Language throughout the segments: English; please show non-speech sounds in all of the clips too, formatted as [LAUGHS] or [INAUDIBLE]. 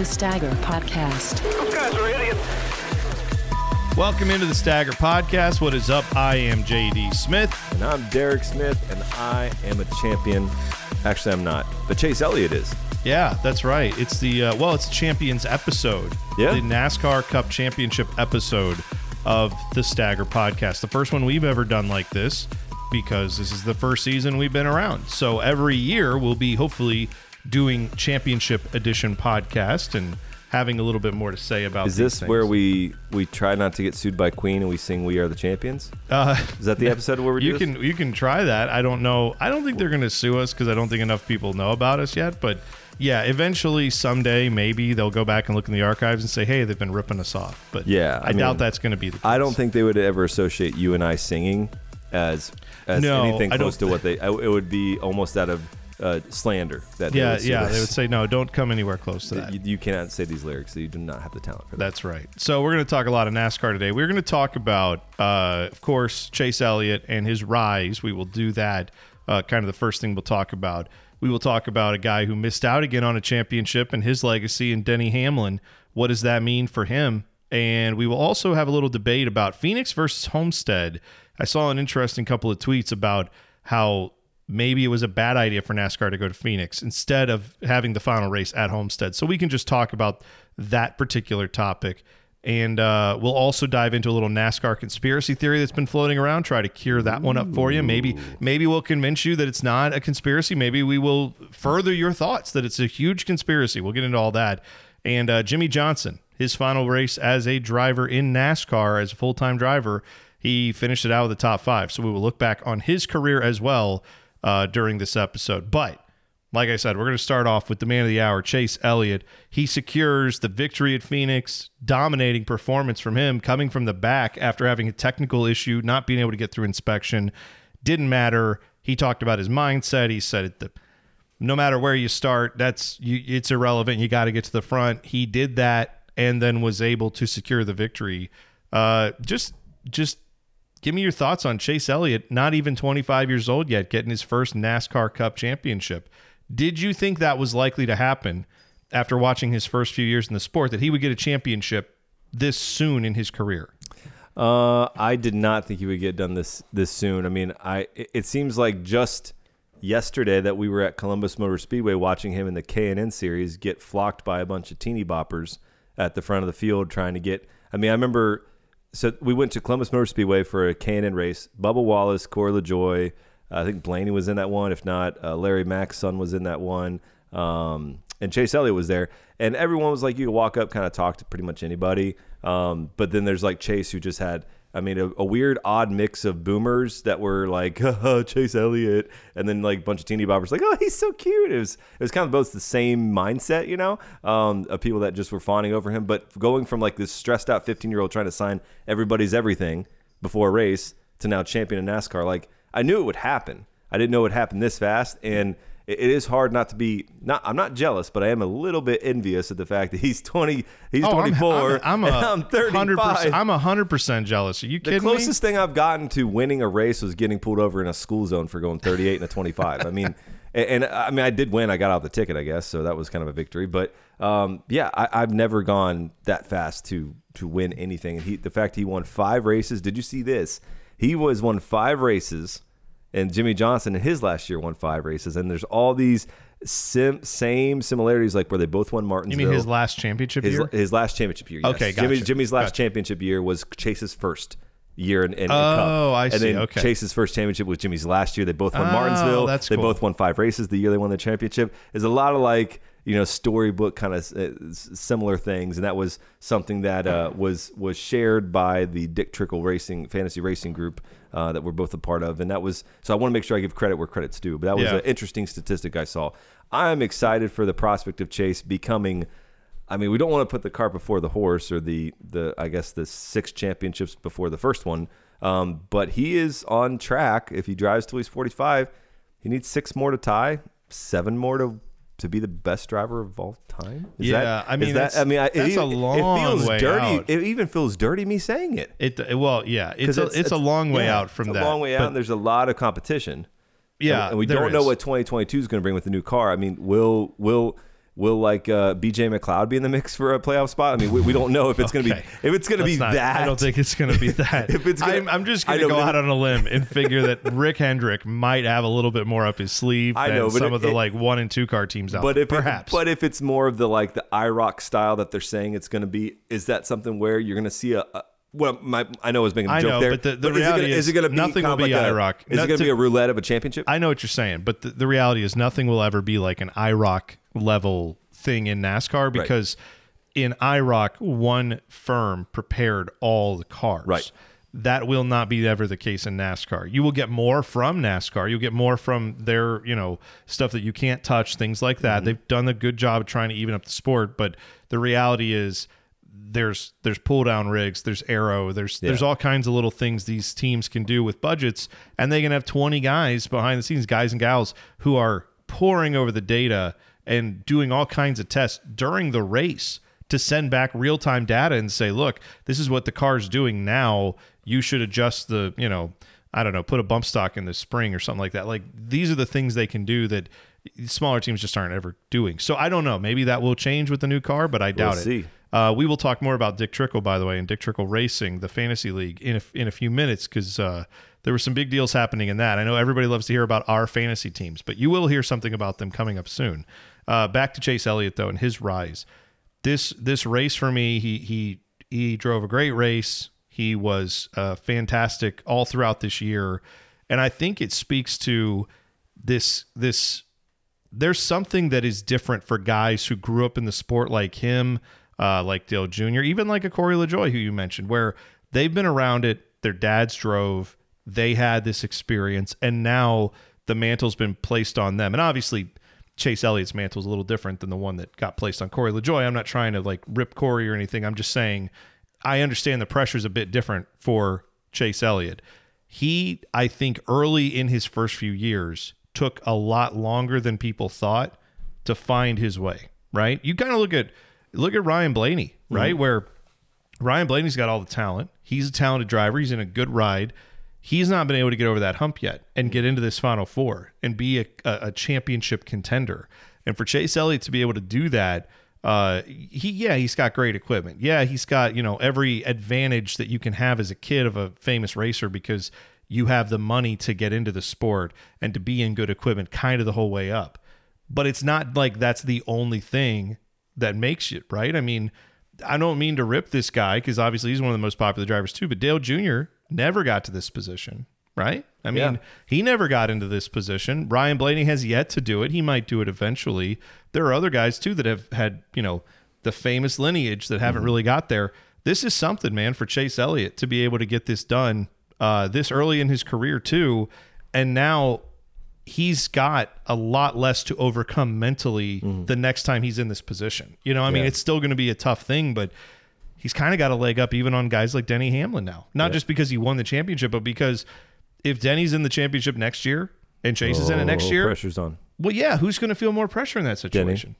is the Stagger Podcast. Those guys are idiots. Welcome into the Stagger Podcast. What is up? I am JD Smith. And I'm Derek Smith, and I am a champion. Actually, I'm not, but Chase Elliott is. Yeah, that's right. It's the uh, well, it's the Champions episode. Yeah. the NASCAR Cup Championship episode of the Stagger Podcast. The first one we've ever done like this because this is the first season we've been around. So every year we'll be hopefully doing Championship Edition podcast and having a little bit more to say about. Is this things. where we we try not to get sued by Queen and we sing "We Are the Champions"? Uh, Is that the episode where we [LAUGHS] do you this? can you can try that. I don't know. I don't think they're going to sue us because I don't think enough people know about us yet. But yeah, eventually, someday, maybe they'll go back and look in the archives and say, "Hey, they've been ripping us off." But Yeah, I, I doubt that's going to be the. Case. I don't think they would ever associate you and I singing as as No, anything close to what they. It would be almost out of uh, slander. That Yeah, sue yeah, they would say no. Don't come anywhere close to that. You, you cannot say these lyrics. So you do not have the talent for that. That's right. So we're going to talk a lot of NASCAR today. We're going to talk about, uh, of course, Chase Elliott and his rise. We will do that. Uh, kind of the first thing we'll talk about. We will talk about a guy who missed out again on a championship and his legacy, and Denny Hamlin. What does that mean for him? And we will also have a little debate about Phoenix versus Homestead. I saw an interesting couple of tweets about how maybe it was a bad idea for NASCAR to go to Phoenix instead of having the final race at Homestead. So we can just talk about that particular topic. And uh, we'll also dive into a little NASCAR conspiracy theory that's been floating around. Try to cure that one up for you. Maybe, maybe we'll convince you that it's not a conspiracy. Maybe we will further your thoughts that it's a huge conspiracy. We'll get into all that. And uh, Jimmie Johnson, his final race as a driver in NASCAR, as a full time driver, he finished it out with the top five. So we will look back on his career as well uh, during this episode. But like I said, we're going to start off with the man of the hour, Chase Elliott. He secures the victory at Phoenix, dominating performance from him, coming from the back after having a technical issue, not being able to get through inspection. Didn't matter. He talked about his mindset. He said. The, no matter where you start, that's you, it's irrelevant. You got to get to the front. He did that and then was able to secure the victory. Uh, just, just give me your thoughts on Chase Elliott, not even 25 years old yet, getting his first NASCAR Cup championship. Did you think that was likely to happen after watching his first few years in the sport that he would get a championship this soon in his career? Uh, I did not think he would get done this this soon. I mean, I it seems like just yesterday that we were at Columbus Motor Speedway watching him in the K and N series get flocked by a bunch of teeny boppers at the front of the field trying to get. I mean, I remember. So we went to Columbus Motor Speedway for a K and N race. Bubba Wallace, Corey LaJoie, I think Blaney was in that one. If not, uh, Larry Mac's son was in that one. Um, and Chase Elliott was there. And everyone was like, you could walk up, kind of talk to pretty much anybody. Um, but then there's like Chase, who just had, I mean, a, a weird, odd mix of boomers that were like, [LAUGHS] oh, Chase Elliott. And then like a bunch of teeny boppers, like, oh, he's so cute. It was, it was kind of both the same mindset, you know, um, of people that just were fawning over him. But going from like this stressed out 15 year old trying to sign everybody's everything before a race to now champion in NASCAR, like, I knew it would happen. I didn't know it would happen this fast, and it, is hard not to be. Not I'm not jealous, but I am a little bit envious of the fact that he's 20. He's Oh, I'm- 24. I'm, I'm, a I'm 35. 100%, I'm hundred percent jealous. Are you kidding the closest thing I've gotten to winning a race was getting pulled over in a school zone for going 38 and a 25. I mean, [LAUGHS] and, and I mean I did win. I got out the ticket, I guess, so that was kind of a victory. But um, yeah, I, I've never gone that fast to to win anything. And he, the fact he won five races. Did you see this? He was won five races and Jimmie Johnson in his last year won five races. And there's all these sim, same similarities, like where they both won me? You mean his last championship his, year? his last championship year? Yes. Okay, Jimmie, gotcha. Jimmie's last Gotcha. championship year was Chase's first year in, in. Oh, I and see. then Okay. Chase's first championship was Jimmie's last year. They both won Oh, Martinsville. that's they cool. both won five races the year they won the championship. There's a lot of like you know storybook kind of uh, similar things, and that was something that uh, was was shared by the Dick Trickle Racing Fantasy Racing Group uh, that we're both a part of, and that was so. I want to make sure I give credit where credit's due, but that was Yeah. an interesting statistic I saw. I'm excited for the prospect of Chase becoming. I mean, we don't want to put the cart before the horse, or the the I guess the six championships before the first one. Um, but he is on track. If he drives till he's 45, he needs six more to tie, seven more to to be the best driver of all time. Is Yeah, that, I is mean, that, that's- I mean, I, it a long It feels way dirty. out. It even feels dirty me saying it. It well, yeah, it's a, it's, a long way yeah, out from it's that. A long way out. And there's a lot of competition. Yeah, and, and we don't know what 2022 is going to bring with the new car. I mean, will will Will like uh, BJ McLeod be in the mix for a playoff spot? I mean, we, we don't know if it's going to be if it's going to be not- that. I don't think it's going to be [LAUGHS] that. If it's gonna- I'm, I'm just going to go out on a limb and figure that Rick Hendrick might have a little bit more up his sleeve I than know, some it- of the it- like one and two car teams out But there. if perhaps, it, but if it's more of the like the IROC style that they're saying it's going to be, is that something where you're going to see a, a well, my, I know I was making a I joke know, there, but the- the is it reality gonna, is it gonna be nothing will be like a- IROC. Is Not it going to to- be a roulette of a championship? I know what you're saying, but the, the reality is nothing will ever be like an IROC level thing in NASCAR because in IROC, one firm prepared all the cars. Right. That will not be ever the case in NASCAR. You will get more from NASCAR. You'll get more from their, you know, stuff that you can't touch, things like Mm-hmm. that. They've done a good job of trying to even up the sport, but the reality is there's there's pull down rigs, there's aero, there's there's all kinds of little things these teams can do with budgets, and they can have 20 guys behind the scenes, guys and gals who are pouring over the data and doing all kinds of tests during the race to send back real time data and say, look, this is what the car's doing now. You should adjust the, you know, I don't know, put a bump stock in the spring or something like that. Like these are the things they can do that smaller teams just aren't ever doing. So I don't know. Maybe that will change with the new car, but I doubt it. see. Uh, we will talk more about Dick Trickle, by the way, and Dick Trickle Racing, the fantasy league, in a, in a few minutes because uh, there were some big deals happening in that. I know everybody loves to hear about our fantasy teams, but you will hear something about them coming up soon. Uh, back to Chase Elliott though, and his rise. This this race for me, he he he drove a great race. He was uh, fantastic all throughout this year, and I think it speaks to this this there's something that is different for guys who grew up in the sport like him, uh, like Dale Jr., even like a Corey LaJoie, who you mentioned, where they've been around it. Their dads drove, they had this experience, and now the mantle's been placed on them. And obviously, Chase Elliott's mantle is a little different than the one that got placed on Corey LaJoie. I'm not trying to like rip Corey or anything. I'm just saying I understand the pressure's a bit different for Chase Elliott. He, I think, early in his first few years took a lot longer than people thought to find his way. Right? You kind of look at look at Ryan Blaney, right? Mm-hmm. Where Ryan Blaney's got all the talent. He's a talented driver. He's in a good ride. He's not been able to get over that hump yet and get into this Final Four and be a, a, championship contender. And for Chase Elliott to be able to do that, uh, he yeah, he's got great equipment. Yeah, he's got you know every advantage that you can have as a kid of a famous racer because you have the money to get into the sport and to be in good equipment kind of the whole way up. But it's not like that's the only thing that makes it right. I mean, I don't mean to rip this guy because obviously he's one of the most popular drivers too. But Dale Jr. never got to this position, right? I mean, Yeah. he never got into this position. Ryan Blaney has yet to do it. He might do it eventually. There are other guys too that have had, you know, the famous lineage that haven't really got there. This is something, man, for Chase Elliott to be able to get this done uh, this early in his career too, and now he's got a lot less to overcome mentally the next time he's in this position. You know, I mean, it's still going to be a tough thing, but he's kind of got a leg up even on guys like Denny Hamlin now. Not just because he won the championship, but because if Denny's in the championship next year and Chase is in it next Oh, year, pressure's on. well, yeah, who's going to feel more pressure in that situation?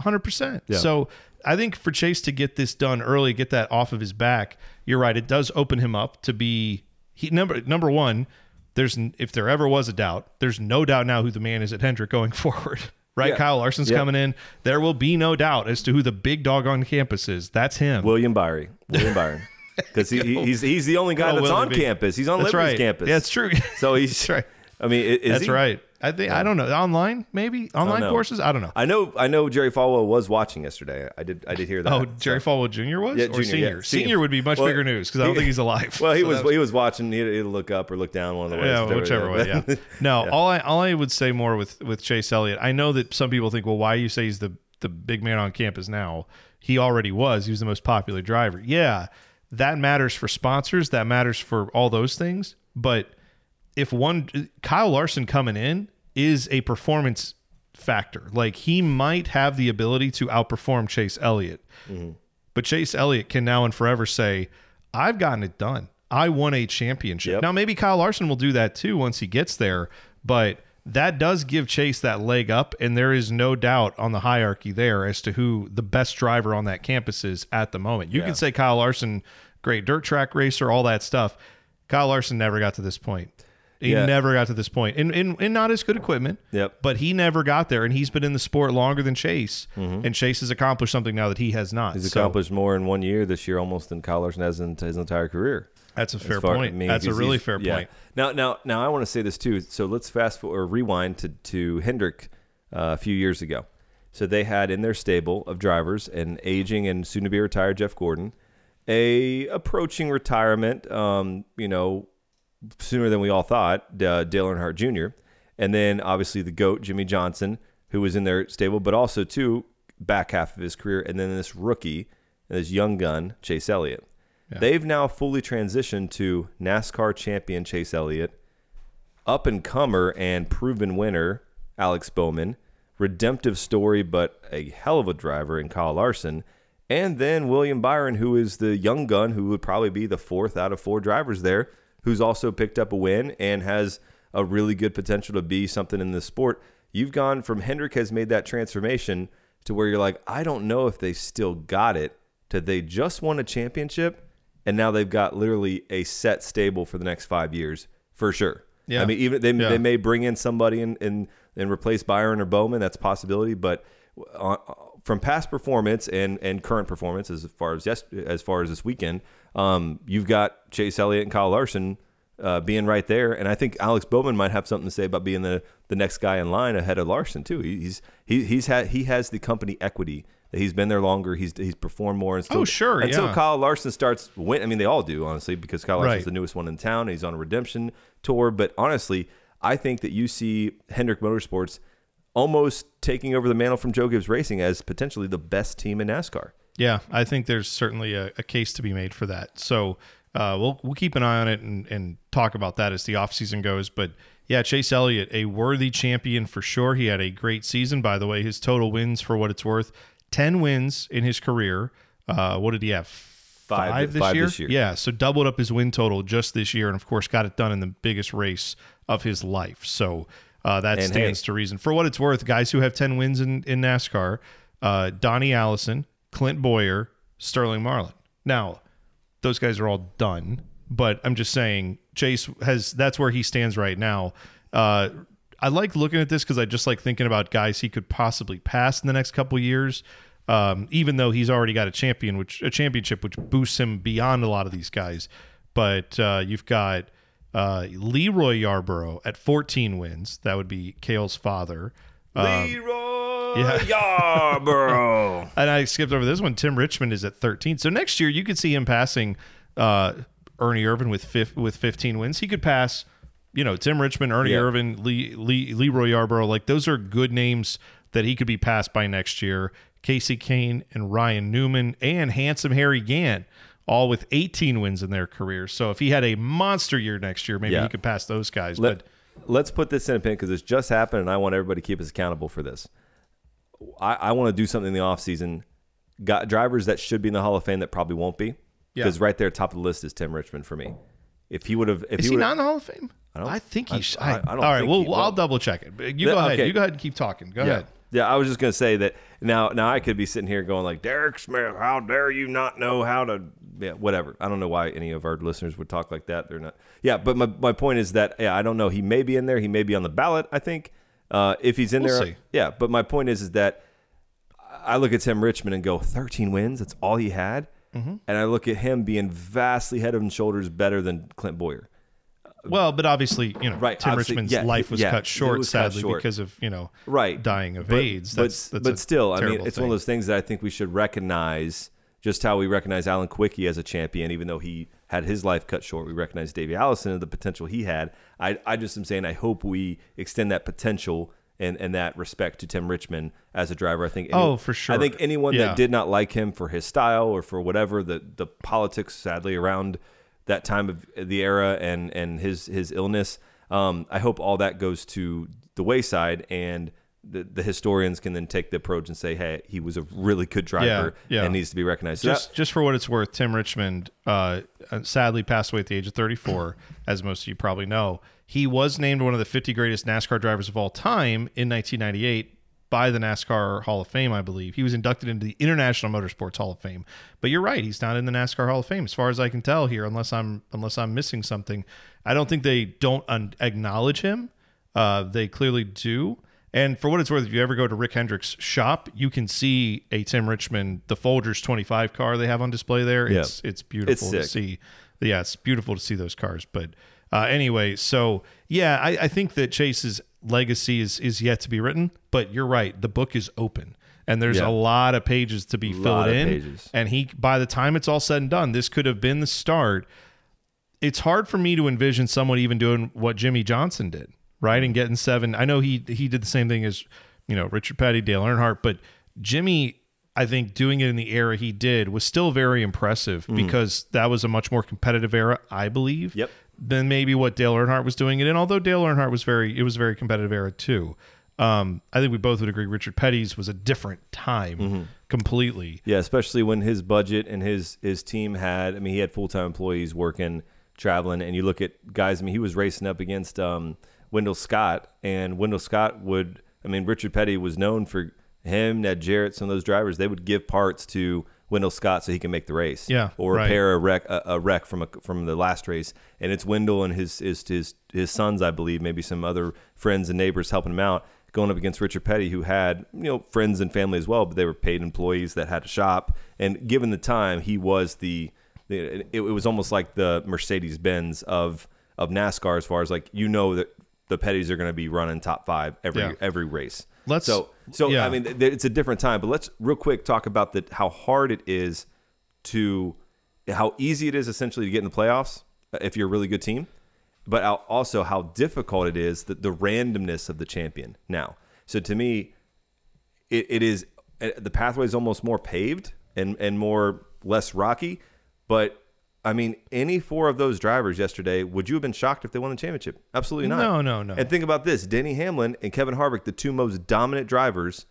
100%. Yeah. So I think for Chase to get this done early, get that off of his back, you're right. It does open him up to be he number number one. There's if there ever was a doubt, there's no doubt now who the man is at Hendrick going [LAUGHS] forward. Right, Yeah. Kyle Larson's coming in. There will be no doubt as to who the big dog on campus is. That's him. William Byrie. William [LAUGHS] Byron. Because he, [LAUGHS] he- he's he's the only guy Oh, that's Willie on B. campus. He's on That's Liberty's right. campus. Yeah, that's true. So [LAUGHS] he's That's right. I mean, is That's he? right. I think I don't know online maybe online know. courses. I don't know. I know. I know. Jerry Falwell was watching yesterday. I did. I did hear that. Oh, So- Jerry Falwell Jr. was Yeah, or junior, senior? Senior. Senior would be much Well, bigger news because I don't think he's alive. [LAUGHS] Well, he So was. that's- He was watching. He'd, he'd look up or look down one of the ways. Yeah, whichever way. Yeah. [LAUGHS] No, all I all I would say more with with Chase Elliott. I know that some people think, well, why you say he's the the big man on campus now? He already was. He was the most popular driver. Yeah, that matters for sponsors. That matters for all those things. But if one Kyle Larson coming in is a performance factor, like he might have the ability to outperform Chase Elliott. Mm-hmm. But Chase Elliott can now and forever say, I've gotten it done. I won a championship. Yep. Now, maybe Kyle Larson will do that too once he gets there, but that does give Chase that leg up. And there is no doubt on the hierarchy there as to who the best driver on that campus is at the moment. You Yeah. can say Kyle Larson, great dirt track racer, all that stuff. Kyle Larson never got to this point. He Yeah. never got to this point, and, and and not as good equipment. Yep. But he never got there, and he's been in the sport longer than Chase, and Chase has accomplished something now that he has not. Mm-hmm. He's So accomplished more in one year this year almost than Kyle Larson has in his entire career. That's a fair point. That's a really fair yeah. point. Now, now, now, I want to say this too. So let's fast forward, or rewind to to Hendrick uh, a few years ago. So they had in their stable of drivers an aging and soon to be retired Jeff Gordon, a approaching retirement. Um, you know, sooner than we all thought, uh, Dale Earnhardt Jr., and then obviously the goat Jimmie Johnson, who was in their stable, but also too back half of his career, and then this rookie, this young gun Chase Elliott. They've now fully transitioned to NASCAR champion Chase Elliott, up and comer and proven winner Alex Bowman, redemptive story but a hell of a driver in Kyle Larson, and then William Byron, who is the young gun who would probably be the fourth out of four drivers there, who's also picked up a win and has a really good potential to be something in this sport. You've gone from Hendrick has made that transformation to where you're like, I don't know if they still got it, to they just won a championship and now they've got literally a set stable for the next five years for sure. Yeah. I mean, even they, Yeah. they may bring in somebody and, and and replace Byron or Bowman. That's a possibility, but uh, from past performance and and current performance, as far as yes, as far as this weekend, um, you've got Chase Elliott and Kyle Larson. Uh, being right there, and I think Alex Bowman might have something to say about being the, the next guy in line ahead of Larson too. He, he's he, he's had he has the company equity that he's been there longer. He's he's performed more. And still, Oh, sure, Until yeah. Kyle Larson starts win. I mean, they all do honestly because Kyle Larson's Right. the newest one in town. And he's on a redemption tour. But honestly, I think that you see Hendrick Motorsports almost taking over the mantle from Joe Gibbs Racing as potentially the best team in NASCAR. Yeah, I think there's certainly a, a case to be made for that. So uh, we'll we'll keep an eye on it and, and talk about that as the offseason goes. But yeah, Chase Elliott, a worthy champion for sure. He had a great season, by the way. His total wins, for what it's worth, ten wins in his career. Uh, what did he have? Five- this, five year? this year. Yeah, so doubled up his win total just this year, and of course got it done in the biggest race of his life. So uh, that And stands hey- to reason. For what it's worth, guys who have 10 wins in, in NASCAR, uh, Donnie Allison, Clint Bowyer, Sterling Marlin. Now, those guys are all done, but I'm just saying Chase has that's where he stands right now. Uh, I like looking at this because I just like thinking about guys he could possibly pass in the next couple years. Um, even though he's already got a champion, which a championship, which boosts him beyond a lot of these guys. But uh, you've got uh, Leroy Yarborough at 14 wins. That would be Cale's father. Um, Leroy yeah. Yarborough. [LAUGHS] and I skipped over this one. Tim Richmond is at 13. So next year you could see him passing uh, Ernie Irvan with fif- with 15 wins. He could pass, you know, Tim Richmond, Ernie Yeah. Irvan, Lee, Lee, Leroy Yarborough. Like those are good names that he could be passed by next year. Kasey Kahne and Ryan Newman and handsome Harry Gant all with 18 wins in their careers. So if he had a monster year next year, maybe Yeah. he could pass those guys. Let, but let's put this in a pin because it's just happened, and I want everybody to keep us accountable for this. I, I want to do something in the offseason. Got drivers that should be in the Hall of Fame that probably won't be. Yeah. Because right there, top of the list is Tim Richmond for me. If he would have, if is he, he not in the Hall of Fame? I, don't- think he I- should. I- I don't all right, think well, well, I'll double check it. You Yeah, go ahead. You go ahead and keep talking. Go Yeah. ahead. Yeah, I was just gonna say that now. Now I could be sitting here going like, Derek Smith, how dare you not know how to? Yeah, whatever. I don't know why any of our listeners would talk like that. They're not. Yeah, but my, my point is that yeah, I don't know. He may be in there. He may be on the ballot. I think uh, if he's in We'll there, see. yeah. But my point is is that I look at Tim Richmond and go, 13 wins. That's all he had. Mm-hmm. And I look at him being vastly head and shoulders better than Clint Bowyer. Well, but obviously, you know, Right, Tim Richmond's yeah, life was yeah, cut short, was cut sadly, short. because of you know, right dying of but, AIDS. but- That's, that's but still, I mean, it's thing. one of those things that I think we should recognize. Just how we recognize Alan Kulwicki as a champion, even though he had his life cut short, we recognize Davey Allison and the potential he had. I, I just am saying, I hope we extend that potential and, and that respect to Tim Richmond as a driver. I think. Oh, for sure. I think anyone Yeah. that did not like him for his style or for whatever the the politics, sadly, around that time of the era and and his his illness. Um, I hope all that goes to the wayside and the, the historians can then take the approach and say, hey, he was a really good driver Yeah, yeah. and needs to be recognized. So just that- just for what it's worth, Tim Richmond uh, sadly passed away at the age of 34, [LAUGHS] as most of you probably know. He was named one of the 50 greatest NASCAR drivers of all time in 1998 by the NASCAR Hall of Fame, I believe. He was inducted into the International Motorsports Hall of Fame. But you're right, he's not in the NASCAR Hall of Fame as far as I can tell here unless I'm unless I'm missing something. I don't think they don't un- acknowledge him. Uh, they clearly do. And for what it's worth, if you ever go to Rick Hendrick's shop, you can see a Tim Richmond, the Folgers 25 car they have on display there. Yeah. It's it's beautiful to sick. see. Yeah, it's beautiful to see those cars. But uh, anyway, so yeah, I, I think that Chase's legacy is is yet to be written. But you're right, the book is open, and there's Yeah. a lot of pages to be filled in. pages. And he, by the time it's all said and done, this could have been the start. It's hard for me to envision someone even doing what Jimmie Johnson did, right, and getting seven. I know he he did the same thing as you know Richard Petty, Dale Earnhardt, but Jimmie. I think doing it in the era he did was still very impressive because that was a much more competitive era, I believe Yep. than maybe what Dale Earnhardt was doing it in. Although Dale Earnhardt was very, it was a very competitive era too. Um, I think we both would agree Richard Petty's was a different time completely. Yeah, especially when his budget and his his team had. I mean, he had full time employees working, traveling, and you look at guys. I mean, he was racing up against um, Wendell Scott, and Wendell Scott would. I mean, Richard Petty was known for him, Ned Jarrett, some of those drivers. They would give parts to Wendell Scott so he can make the race. Yeah, or right. repair a wreck a, a wreck from a, from the last race, and it's Wendell and his his his his sons, I believe, maybe some other friends and neighbors helping him out, going up against Richard Petty, who had you know friends and family as well, but they were paid employees that had a shop, and given the time, he was the, the it, it was almost like the Mercedes Benz of of NASCAR as far as like you know that the Pettys are going to be running top five every Yeah. every race. Let's- so so yeah. I mean th- it's a different time, but let's real quick talk about the how hard it is to how easy it is essentially to get in the playoffs uh, if you're a really good team, but also how difficult it is that the randomness of the champion now. So to me, it, it is uh, the pathway is almost more paved and and more less rocky, but. I mean, any four of those drivers yesterday, would you have been shocked if they won the championship? Absolutely not. No, no, no. And think about this: Denny Hamlin and Kevin Harvick, the two most dominant drivers,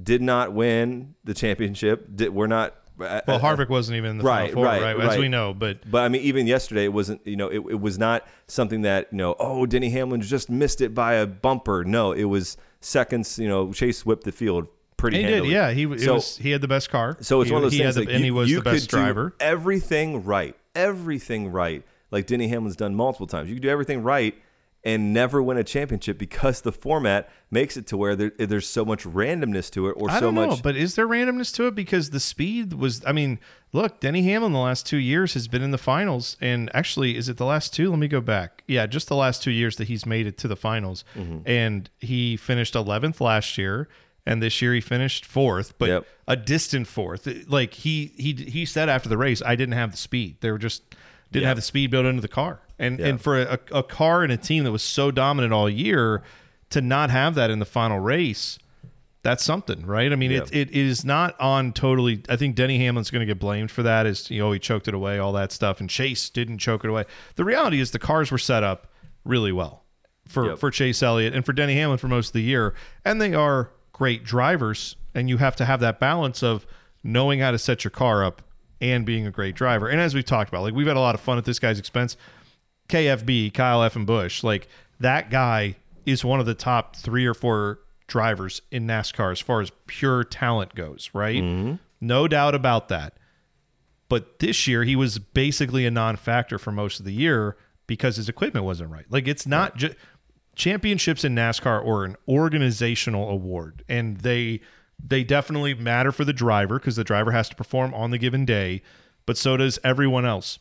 did not win the championship. Did, we're not. uh, Well, Harvick wasn't even in the Right, four, right, right, As right. we know, but But I mean, even yesterday, it wasn't. You know, it, it was not something that you know. Oh, Denny Hamlin just missed it by a bumper. No, it was seconds. You know, Chase whipped the field pretty. he did. Yeah, he it So- was. He had the best car. so it's he, one of those he things had the, that and you, he was you the best could do driver. everything right, everything right, like Denny Hamlin's done multiple times. You could do everything right and never win a championship because the format makes it to where there, there's so much randomness to it, or I so don't know, much. but is there randomness to it? Because the speed was. I mean, look, Denny Hamlin the last two years has been in the finals, and actually, is it the last two? Let me go back. Yeah, just the last two years that he's made it to the finals, Mm-hmm. and he finished 11th last year, and this year he finished fourth, but Yep. a distant fourth. Like he he he said after the race, I didn't have the speed. They were just didn't Yeah. have the speed built into the car, and Yeah. and for a, a car and a team that was so dominant all year to not have that in the final race that's something, right? I mean, it, it is not on totally. I think Denny Hamlin's going to get blamed for that. Is you know he choked it away, all that stuff, and Chase didn't choke it away. The reality is the cars were set up really well for Yep. for Chase Elliott and for Denny Hamlin for most of the year, and they are great drivers. And you have to have that balance of knowing how to set your car up and being a great driver. And as we've talked about, like we've had a lot of fun at this guy's expense. KFB, Kyle F. and Bush, like that guy is one of the top three or four drivers in NASCAR as far as pure talent goes, right? Mm-hmm. No doubt about that. But this year, he was basically a non factor for most of the year because his equipment wasn't right. Like, it's not just championships in NASCAR are an organizational award, and they they definitely matter for the driver because the driver has to perform on the given day, but so does everyone else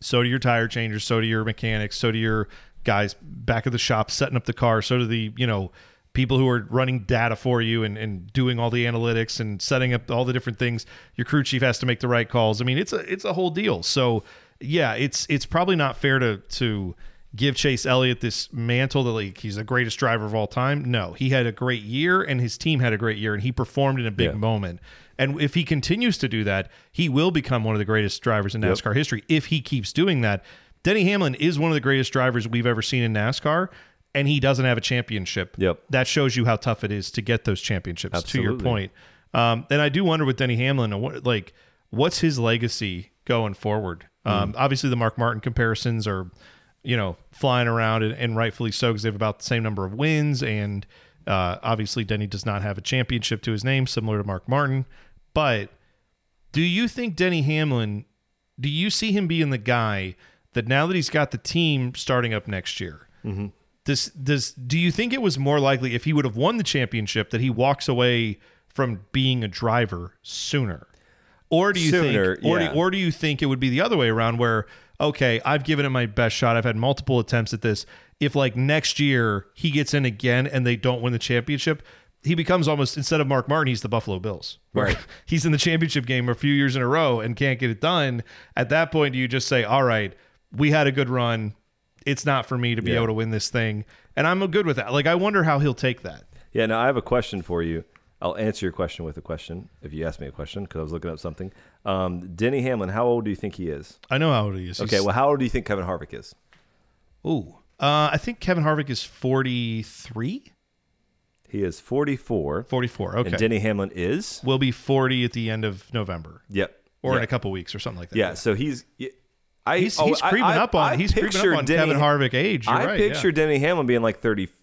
so do your tire changers, so do your mechanics, so do your guys back at the shop setting up the car, so do the, you know, people who are running data for you and, and doing all the analytics and setting up all the different things. Your crew chief has to make the right calls. I mean, it's a it's a whole deal. So yeah, it's it's probably not fair to to give Chase Elliott this mantle that like he's the greatest driver of all time. No, he had a great year and his team had a great year and he performed in a big Yeah. moment. And if he continues to do that, he will become one of the greatest drivers in NASCAR history if he keeps doing that. Denny Hamlin is one of the greatest drivers we've ever seen in NASCAR, and he doesn't have a championship. Yep. That shows you how tough it is to get those championships, to your point. Um, and I do wonder with Denny Hamlin, what, like, what's his legacy going forward? Um, Obviously, the Mark Martin comparisons are, you know, flying around, and, and rightfully so because they have about the same number of wins and Uh, obviously, Denny does not have a championship to his name, similar to Mark Martin. But do you think Denny Hamlin? Do you see him being the guy that now that he's got the team starting up next year? Does does do you think it was more likely if he would have won the championship that he walks away from being a driver sooner? Or do you Sooner, think or, yeah. do, or do you think it would be the other way around where okay, I've given it my best shot. I've had multiple attempts at this. If like next year he gets in again and they don't win the championship, he becomes almost instead of Mark Martin, he's the Buffalo Bills. Right. [LAUGHS] he's in the championship game a few years in a row and can't get it done. At that point, do you just say, "All right, we had a good run. It's not for me to be Yeah. able to win this thing," and I'm good with that. Like I wonder how he'll take that. Yeah, now I have a question for you. I'll answer your question with a question if you ask me a question because I was looking up something. Um, Denny Hamlin, how old do you think he is? I know how old he is. Okay, well, how old do you think Kevin Harvick is? ooh, uh, I think Kevin Harvick is 43, He is 44. 44. Okay, And Denny Hamlin is? will be 40 at the end of November Yep. or in a couple weeks or something like that. Yeah, so he's. I, He's, oh, he's I- creeping I- up on I he's creeping picture up on Denny- Kevin Harvick age. You're I right, picture yeah. Denny Hamlin being like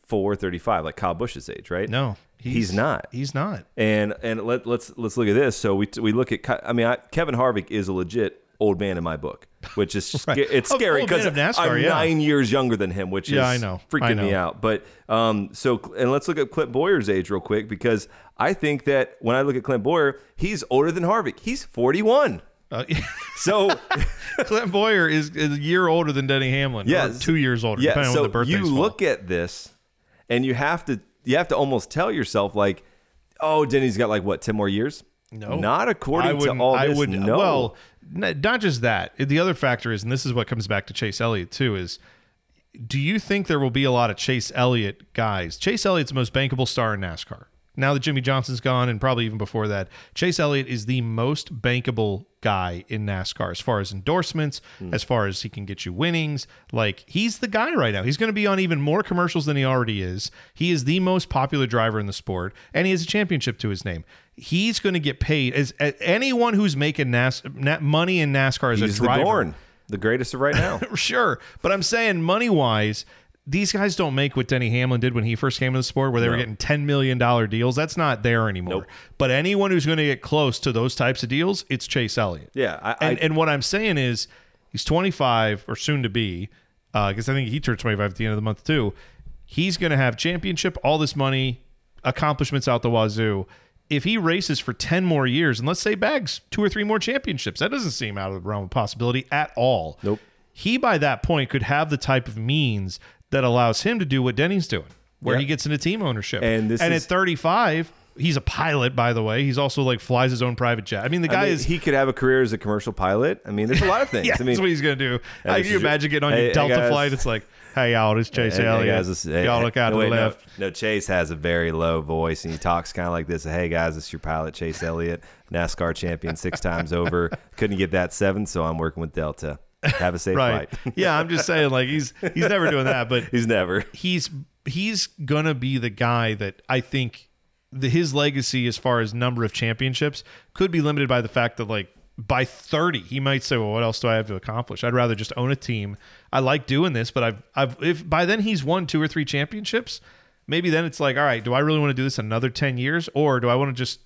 34, 35, like Kyle Busch's age, right? no, he's, not. He's not. And and let, let's let's look at this. So we we look at I mean I, Kevin Harvick is a legit old man in my book, which is [LAUGHS] Right. it's scary because I'm yeah. nine years younger than him, which Yeah, is I know. freaking I me out. But um, so and let's look at Clint Bowyer's age real quick because I think that when I look at Clint Bowyer, he's older than Harvick. He's 41. Uh, [LAUGHS] So [LAUGHS] Clint Bowyer is, is a year older than Denny Hamlin. yeah, two years older, Yeah, so on the birthdays you fall. look at this, and you have to you have to almost tell yourself like, oh, Denny's got like what ten more years? No, not according to all I this. would uh, no, well, not just that. The other factor is, and this is what comes back to Chase Elliott too, is do you think there will be a lot of Chase Elliott guys? Chase Elliott's the most bankable star in NASCAR. Now that Jimmie Johnson's gone, and probably even before that, Chase Elliott is the most bankable guy in NASCAR as far as endorsements, hmm. as far as he can get you winnings. Like he's the guy right now. He's going to be on even more commercials than he already is. He is the most popular driver in the sport, and he has a championship to his name. He's going to get paid as, as anyone who's making NAS, na, money in NASCAR as he's a the driver. Gorn, the greatest of right now. [LAUGHS] Sure, but I'm saying money wise, these guys don't make what Denny Hamlin did when he first came to the sport, where they were getting ten million dollar deals. That's not there anymore. Nope. But anyone who's going to get close to those types of deals, it's Chase Elliott. Yeah, I- and I- and what I'm saying is, he's 25 or soon to be, uh, because I think he turned 25 at the end of the month too. He's going to have championship, all this money, accomplishments out the wazoo. If he races for 10 more years, and let's say bags two or three more championships, that doesn't seem out of the realm of possibility at all Nope. he by that point could have the type of means that allows him to do what Denny's doing, where Yeah. he gets into team ownership. And this and is- at 35, he's a pilot, by the way. He's also like flies his own private jet. I mean, the guy I mean, is. he could have a career as a commercial pilot. I mean, there's a lot of [LAUGHS] things. yeah, I mean, that's what he's gonna do. Can you imagine getting on hey, your hey, Delta guys. flight? It's like, hey, y'all, it's Chase Hey, hey, Elliott. guys, y'all look out no, to wait, the no, left. No, Chase has a very low voice, and he talks kind of like this. Hey guys, it's your pilot, Chase Elliott, NASCAR champion six times over. Couldn't get that seven, so I'm working with Delta. Have a safe Right. flight. [LAUGHS] yeah, I'm just saying, like he's he's never doing that, but [LAUGHS] He's never. he's he's gonna be the guy that I think the, his legacy as far as number of championships could be limited by the fact that like by 30 he might say well what else do I have to accomplish I'd rather just own a team I like doing this but I've I've if by then he's won two or three championships maybe then it's like all right do I really want to do this another 10 years or do I want to just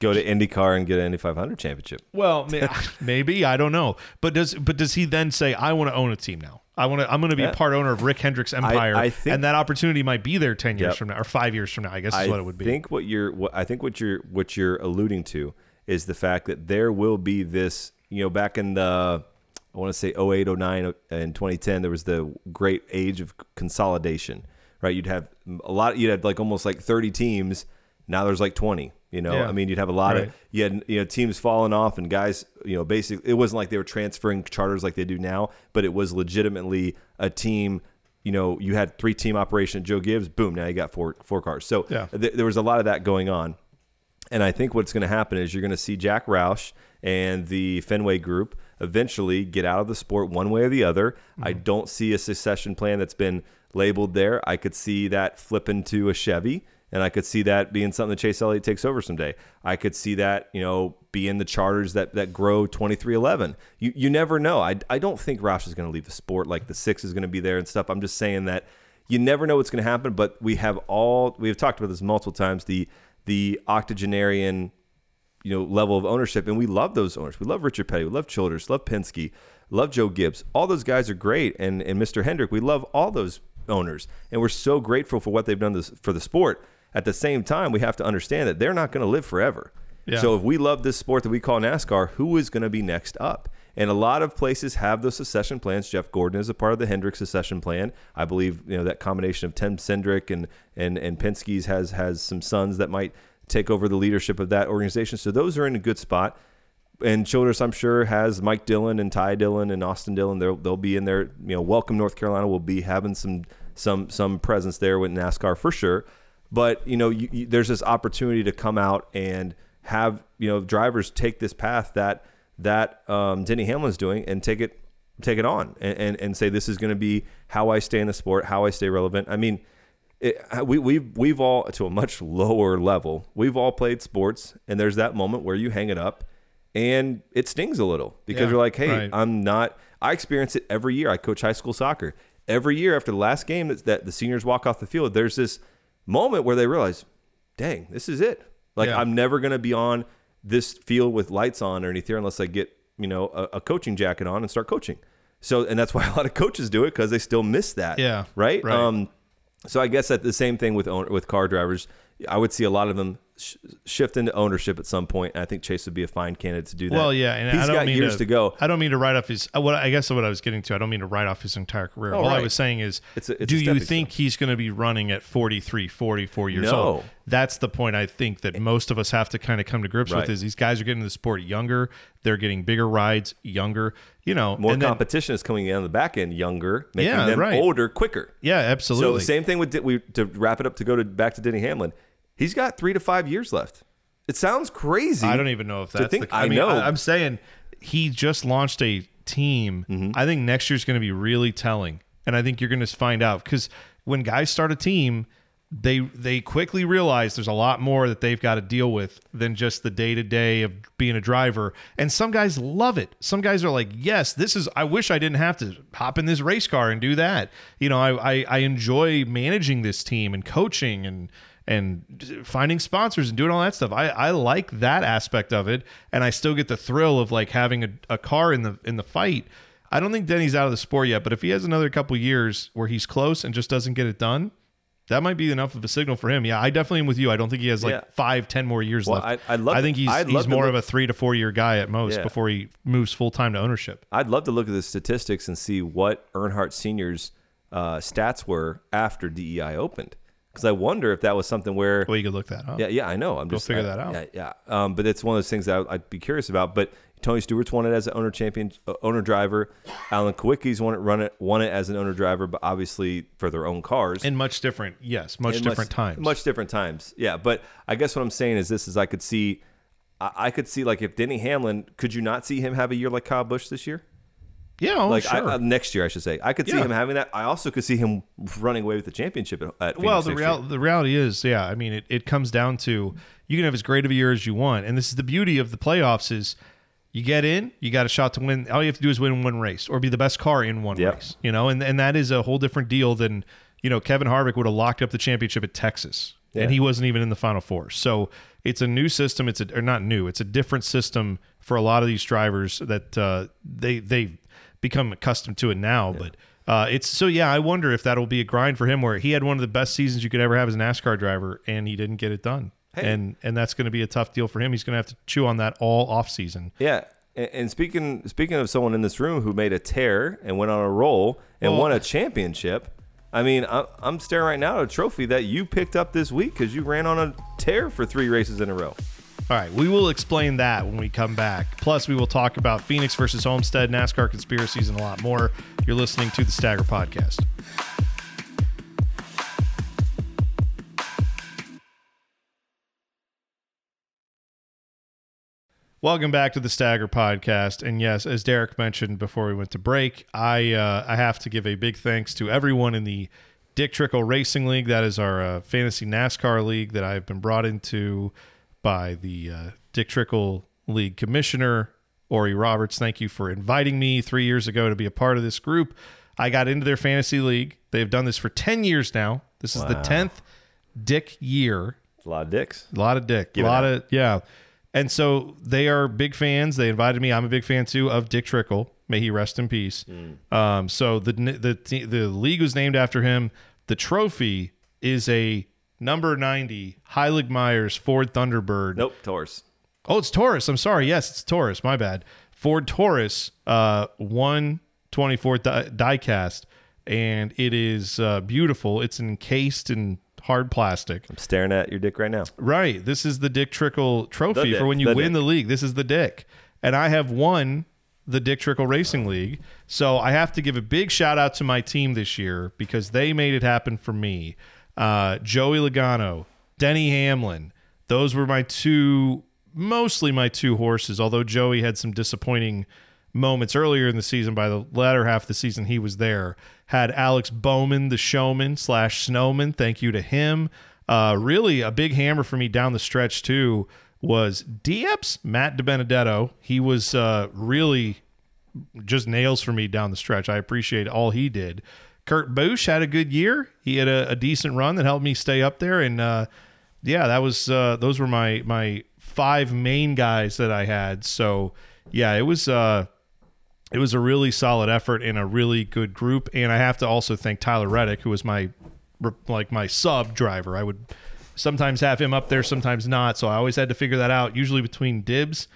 Go to IndyCar and get an Indy 500 championship. well, [LAUGHS] maybe I don't know. But does but does he then say I want to own a team now? I want to. I'm going to be Yeah. a part owner of Rick Hendrick's empire, I think- and that opportunity might be there ten years Yep. from now or five years from now. I guess is I what it would be. think what you're what I think what you're what you're alluding to is the fact that there will be this, you know, back in the I want to say 08, 09 and 2010 there was the great age of consolidation, right? You'd have a lot you'd have like almost like 30 teams, now there's like 20, you know? Yeah. I mean, you'd have a lot Right. of you had you know teams falling off and guys, you know, basically it wasn't like they were transferring charters like they do now, but it was legitimately a team you know, you had three team operation Joe Gibbs, boom, now you got four four cars. So Yeah. th- there was a lot of that going on. And I think what's going to happen is you're going to see Jack Roush and the Fenway group eventually get out of the sport one way or the other. Mm-hmm. I don't see a succession plan that's been labeled there. I could see that flip into a Chevy, and I could see that being something that Chase Elliott takes over someday. I could see that, you know, being the charters that, that grow 2311. You, you never know. I, I don't think Roush is going to leave the sport like the six is going to be there and stuff. I'm just saying that you never know what's going to happen. But we have all we have talked about this multiple times. The the octogenarian you know level of ownership, and we love those owners. We love Richard Petty, we love Childress, love Penske, love Joe Gibbs. All those guys are great, and and Mr. Hendrick, we love all those owners, and we're so grateful for what they've done this, for the sport. At the same time, we have to understand that they're not going to live forever. Yeah. So if we love this sport that we call NASCAR, who is going to be next up? And a lot of places have those succession plans. Jeff Gordon is a part of the Hendrick succession plan. I believe you know that combination of Tim Cindric and and and Penske's has has some sons that might take over the leadership of that organization. So those are in a good spot. And Childress, I'm sure, has Mike Dillon and Ty Dillon and Austin Dillon. They'll they'll be in there. You know, Welcome North Carolina will be having some some some presence there with NASCAR for sure. But you know, you, you, there's this opportunity to come out and have you know drivers take this path that that um, Denny Hamlin's doing and take it take it on and, and, and say this is going to be how I stay in the sport, how I stay relevant. I mean, it, we we've we've all to a much lower level. We've all played sports, and there's that moment where you hang it up, and it stings a little because Yeah, you're like, hey, right. I'm not. I experience it every year. I coach high school soccer. Every year after the last game that, that the seniors walk off the field, there's this moment where they realize, dang, this is it. Like Yeah. I'm never going to be on this field with lights on or anything unless I get you know a, a coaching jacket on and start coaching. So and that's [LAUGHS] why a lot of coaches do it because they still miss that. Yeah, Right. right. Um. So I guess that the same thing with own, with car drivers. I would see a lot of them sh- shift into ownership at some point. And I think Chase would be a fine candidate to do that. Well, yeah, and he's I don't got mean years to, to, go. I don't mean to write off his. uh, What I guess what I was getting to. I don't mean to write off his entire career. Oh, All I was saying is, It's a- it's do you think he's going to be running at 43, 44 years No. old? That's the point I think that most of us have to kind of come to grips Right. with. Is these guys are getting the sport younger. They're getting bigger rides younger. You know, More and then- competition is coming in on the back end, younger, making Yeah, them right. older quicker. Yeah, absolutely. So the same thing with we to wrap it up to go to back to Denny Hamlin. He's got three to five years left. It sounds crazy. I don't even know if that's think- the. I, I mean, know. I, am saying he just launched a team. Mm-hmm. I think next year's going to be really telling, and I think you're going to find out because when guys start a team, they they quickly realize there's a lot more that they've got to deal with than just the day to day of being a driver. And some guys love it. Some guys are like, "Yes, this is. I wish I didn't have to hop in this race car and do that. You know, I I, I enjoy managing this team and coaching and." And finding sponsors and doing all that stuff. I, I like that aspect of it, and I still get the thrill of like having a, a car in the in the fight. I don't think Denny's out of the sport yet, but if he has another couple years where he's close and just doesn't get it done, that might be enough of a signal for him. Yeah, I definitely am with you. I don't think he has like Yeah. five, ten more years Well, left. I- I'd love I think he's he's more look- of a three to four year guy at most Yeah. before he moves full time to ownership. I'd love to look at the statistics and see what Earnhardt Senior's uh, stats were after DEI opened, because I wonder if that was something where Well, you could look that up. Yeah, yeah, I know. I'm just figure I- that out. Yeah, yeah. Um, but it's one of those things that I'd be curious about. But Tony Stewart's won it as an owner champion, uh, owner driver. Alan Kulwicki's won it, run it, won it as an owner driver, but obviously for their own cars. And much different, yes, much And different times. Much different times. Yeah, but I guess what I'm saying is this: is I could see, I, I could see like if Denny Hamlin, could you not see him have a year like Kyle Busch this year? Yeah, oh, Like sure. I, uh, next year, I should say. I could see Yeah. him having that. I also could see him running away with the championship at, at well, the next real year. the reality is, yeah. I mean, it, it comes down to you can have as great of a year as you want, and this is the beauty of the playoffs is you get in, you got a shot to win. All you have to do is win one race or be the best car in one Yep. race, you know, and and that is a whole different deal than you know Kevin Harvick would have locked up the championship at Texas, Yeah. and he wasn't even in the final four. So it's a new system. It's a or not new. It's a different system for a lot of these drivers that uh, they they become accustomed to it now, but. Uh, it's so yeah. I wonder if that'll be a grind for him, where he had one of the best seasons you could ever have as a NASCAR driver, and he didn't get it done, Hey. and and that's going to be a tough deal for him. He's going to have to chew on that all off season. Yeah. And, and speaking speaking of someone in this room who made a tear and went on a roll and Well- won a championship, I mean, I'm, I'm staring right now at a trophy that you picked up this week because you ran on a tear for three races in a row. All right, we will explain that when we come back. Plus, we will talk about Phoenix versus Homestead, NASCAR conspiracies, and a lot more. You're listening to the Stagger Podcast. Welcome back to the Stagger Podcast, and yes, as Derek mentioned before we went to break, I uh, I have to give a big thanks to everyone in the Dick Trickle Racing League. That is our uh, fantasy NASCAR league that I've been brought into by the uh, Dick Trickle League commissioner Ori Roberts. Thank you for inviting me three years ago to be a part of this group. I got into their fantasy league. They've done this for 10 years now. This is the 10th Dick year. A lot of dicks. A lot of dick. Give a lot of yeah. And so they are big fans. They invited me. I'm a big fan too of Dick Trickle. May he rest in peace. Um, so the the the league was named after him. The trophy is a number 90 Heilig Meyers Ford Thunderbird. Nope, Taurus. Oh, it's Taurus. I'm sorry. Yes, it's Taurus. My bad. Ford Taurus, uh, 124th die- diecast, and it is uh, beautiful. It's encased in hard plastic. I'm staring at your dick right now. Right. This is the Dick Trickle trophy The for when you The win Dick. the league. This is the Dick. And I have won the Dick Trickle Racing League. So I have to give a big shout out to my team this year because they made it happen for me. Uh, Joey Logano, Denny Hamlin. Those were my two, mostly my two horses, although Joey had some disappointing moments earlier in the season. By the latter half of the season, he was there. Had Alex Bowman, the showman slash snowman. Thank you to him. Uh, really, a big hammer for me down the stretch too was Dibs Matt DiBenedetto. He was uh, really just nails for me down the stretch. I appreciate all he did. Kurt Busch had a good year. He had a, a decent run that helped me stay up there, and uh, yeah, that was uh, those were my my five main guys that I had. So yeah, it was uh, it was a really solid effort and a really good group. And I have to also thank Tyler Reddick, who was my like my sub driver. I would sometimes have him up there, sometimes not. So I always had to figure that out. Usually between Dibs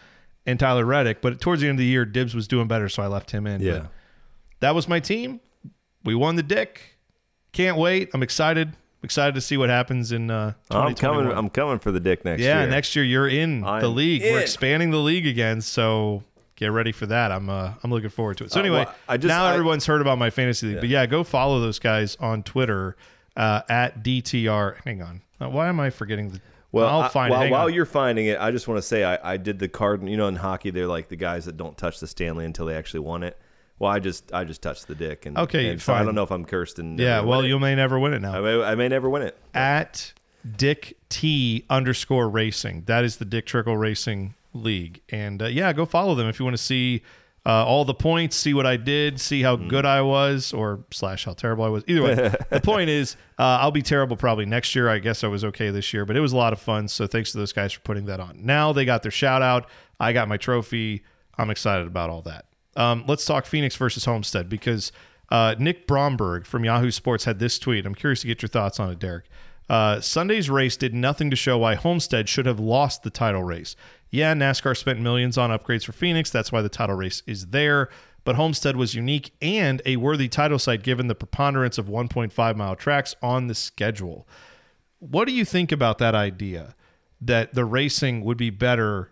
and Tyler Reddick, but towards the end of the year, Dibs was doing better, so I left him in. Yeah. But that was my team. We won the dick. Can't wait. I'm excited. Excited to see what happens in uh, I'm coming. I'm coming for the dick next yeah, year. Yeah, next year you're in the I'm league. We're expanding the league again, so get ready for that. I'm uh, I'm looking forward to it. So Uh, anyway, well, I just- now I- everyone's heard about my fantasy league, but yeah, go follow those guys on Twitter uh, at DTR. Hang on, Uh, why am I forgetting the? Well, I'll I- while. While you're finding it, I just want to say I, I did the card. You know, in hockey, they're like the guys that don't touch the Stanley until they actually won it. Well, I just I just touched the dick, and Okay, and so I don't know if I'm cursed and yeah, well, you may never win it now. I may, I may never win it. at Dick T underscore racing. That is the Dick Trickle Racing League. And uh, yeah, go follow them if you want to see uh, all the points, see what I did, see how good I was, or slash how terrible I was. Either way, the [LAUGHS] point is uh, I'll be terrible probably next year. I guess I was okay this year, but it was a lot of fun. So thanks to those guys for putting that on. Now they got their shout out. I got my trophy. I'm excited about all that. Um, let's talk Phoenix versus Homestead because uh, Nick Bromberg from Yahoo Sports had this tweet. I'm curious to get your thoughts on it, Derek. Uh, Sunday's race did nothing to show why Homestead should have lost the title race. Yeah, NASCAR spent millions on upgrades for Phoenix. That's why the title race is there. But Homestead was unique and a worthy title site given the preponderance of 1.5 mile tracks on the schedule. What do you think about that idea that the racing would be better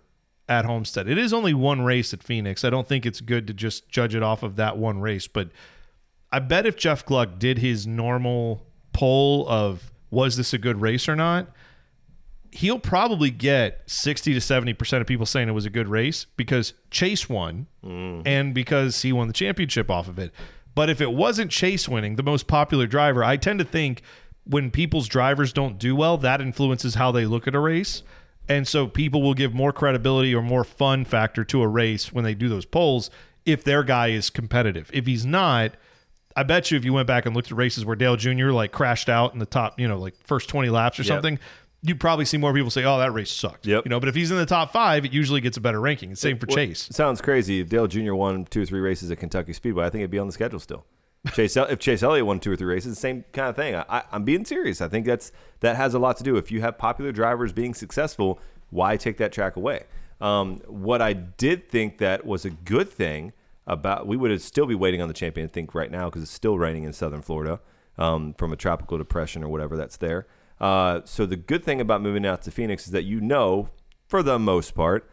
at Homestead? It is only one race at Phoenix. I don't think it's good to just judge it off of that one race, but I bet if Jeff Gluck did his normal poll of was this a good race or not, he'll probably get 60 to 70% of people saying it was a good race because Chase won mm. and because he won the championship off of it. But if it wasn't Chase winning, the most popular driver, I tend to think when people's drivers don't do well, that influences how they look at a race. And so people will give more credibility or more fun factor to a race when they do those polls if their guy is competitive. If he's not, I bet you if you went back and looked at races where Dale Jr. like crashed out in the top, you know, like first 20 laps or Yep. something, you'd probably see more people say, "Oh, that race sucked." Yep. You know, but if he's in the top 5, it usually gets a better ranking. Same for Well, Chase. Sounds crazy. If Dale Jr. won two or three races at Kentucky Speedway, I think it'd be on the schedule still. Chase, if Chase Elliott won two or three races, same kind of thing. I, I'm being serious. I think that's that has a lot to do. If you have popular drivers being successful, why take that track away? Um, what I did think that was a good thing about we would still be waiting on the champion. I think right now because it's still raining in southern Florida um, from a tropical depression or whatever that's there. Uh, so the good thing about moving out to Phoenix is that you know, for the most part,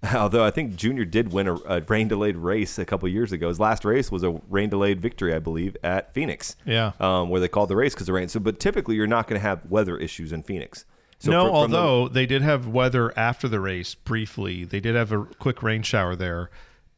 [LAUGHS] Although I think Junior did win a, a rain delayed race a couple years ago. His last race was a rain delayed victory, I believe, at Phoenix. Yeah. Um, where they called the race because of rain. So, but typically you're not going to have weather issues in Phoenix. So no, fr- from the- although they did have weather after the race briefly. They did have a quick rain shower there.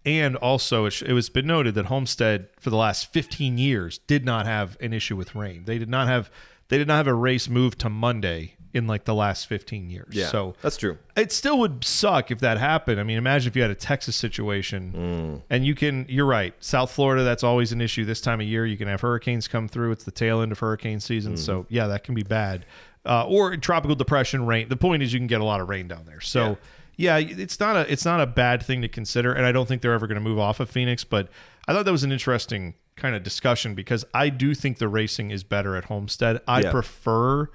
And also, it, sh- it was been noted that Homestead for the last 15 years did not have an issue with rain. They did not have they did not have a race moved to Monday in like the last 15 years. Yeah, So that's true. it still would suck if that happened. I mean, imagine if you had a Texas situation Mm. and you can, you're right. South Florida, that's always an issue this time of year. You can have hurricanes come through. It's the tail end of hurricane season. So, Mm-hmm. yeah, that can be bad. Uh, or tropical depression rain. The point is you can get a lot of rain down there. So, yeah. it's not a it's not a bad thing to consider and I don't think they're ever going to move off of Phoenix, but I thought that was an interesting kind of discussion because I do think the racing is better at Homestead. I Yeah. prefer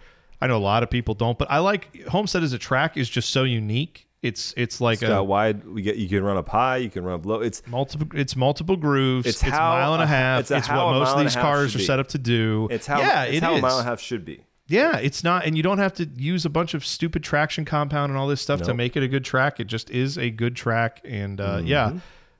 I know a lot of people don't, but I like Homestead as a track is just so unique. It's it's like It's a wide. We get you can run up high, you can run up low. It's multiple it's multiple grooves. It's It's, how a mile and a half. it's It's, a how what most of these cars are set up to do. it's how yeah, it's it how a mile and a half should be. Yeah, it's not, and you don't have to use a bunch of stupid traction compound and all this stuff to make it a good track. It just is a good track, and uh, Mm-hmm. yeah,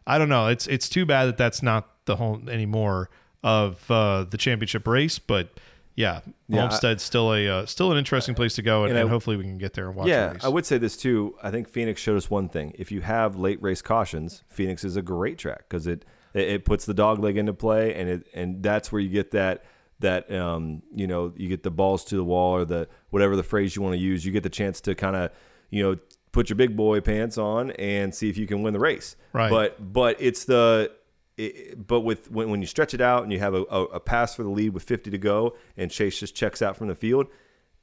I don't know. It's it's too bad that that's not the home anymore of uh, the championship race, but yeah, Yeah, Homestead's still a uh, still an interesting place to go, and, and I- and hopefully we can get there and watch. Yeah. I would say this too. I think Phoenix showed us one thing. If you have late race cautions, Phoenix is a great track because it, it it puts the dog leg into play, and it and that's where you get that that um you know you get the balls to the wall or the whatever the phrase you want to use. You get the chance to kind of you know put your big boy pants on and see if you can win the race. Right. But but it's the it, but with when, when you stretch it out and you have a, a, a pass for the lead with 50 to go and Chase just checks out from the field,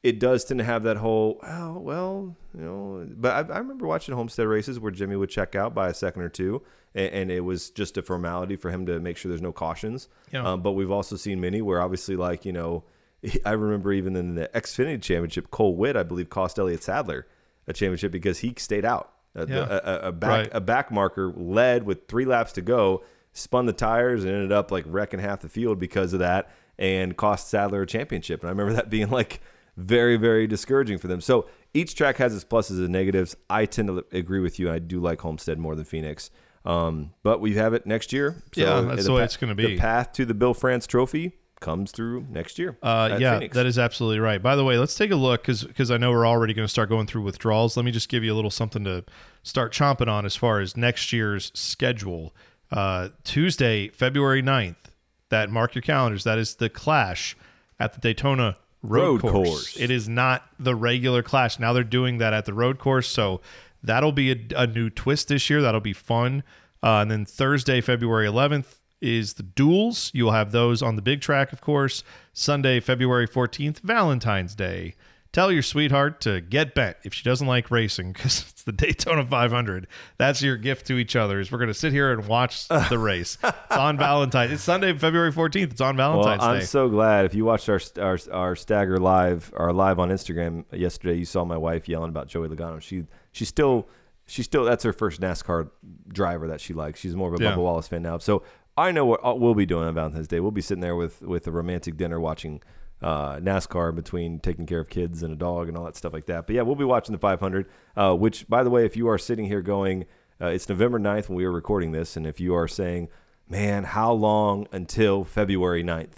it does tend to have that whole oh well you know. But I, I remember watching Homestead races where Jimmie would check out by a second or two, and, and it was just a formality for him to make sure there's no cautions. Yeah. Um, but we've also seen many where obviously like you know. [LAUGHS] I remember even in the Xfinity Championship, Cole Whitt, I believe, cost Elliott Sadler a championship because he stayed out. A, Yeah. a, a, a back Right. a back marker led with three laps to go, spun the tires and ended up like wrecking half the field because of that, and cost Sadler a championship. And I remember that being like very very discouraging for them. So each track has its pluses and negatives. I tend to agree with you. I do like Homestead more than Phoenix. Um, but we have it next year. Yeah, that's the way it's gonna be. The path to the Bill France Trophy comes through next year. Uh, yeah, Phoenix. that is absolutely right. By the way, let's take a look because I know we're already going to start going through withdrawals. Let me just give you a little something to start chomping on as far as next year's schedule. Uh, Tuesday, February 9th, that mark your calendars. That is the clash at the Daytona Road, Road course. course. It is not the regular clash. Now they're doing that at the road course. So that'll be a, a new twist this year. That'll be fun. Uh, and then Thursday, February 11th, is the duels. You'll have those on the big track, of course. Sunday, February 14th, Valentine's Day. Tell your sweetheart to get bent if she doesn't like racing because [LAUGHS] it's the Daytona 500. That's your gift to each other. Is we're going to sit here and watch the [LAUGHS] race. It's on Valentine's. It's Sunday, February 14th. It's on Well, Valentine's I'm Day. so glad. If you watched our our our stagger live, our live on Instagram yesterday, you saw my wife yelling about Joey Logano. She she still she still that's her first NASCAR driver that she likes. She's more of a Yeah. Bubba Wallace fan now. So I know what uh, we'll be doing on Valentine's Day. We'll be sitting there with with a romantic dinner watching. Uh, NASCAR between taking care of kids and a dog and all that stuff like that. But yeah, we'll be watching the 500. Uh, which, by the way, if you are sitting here going, uh, it's November 9th when we are recording this, and if you are saying, man, how long until February 9th?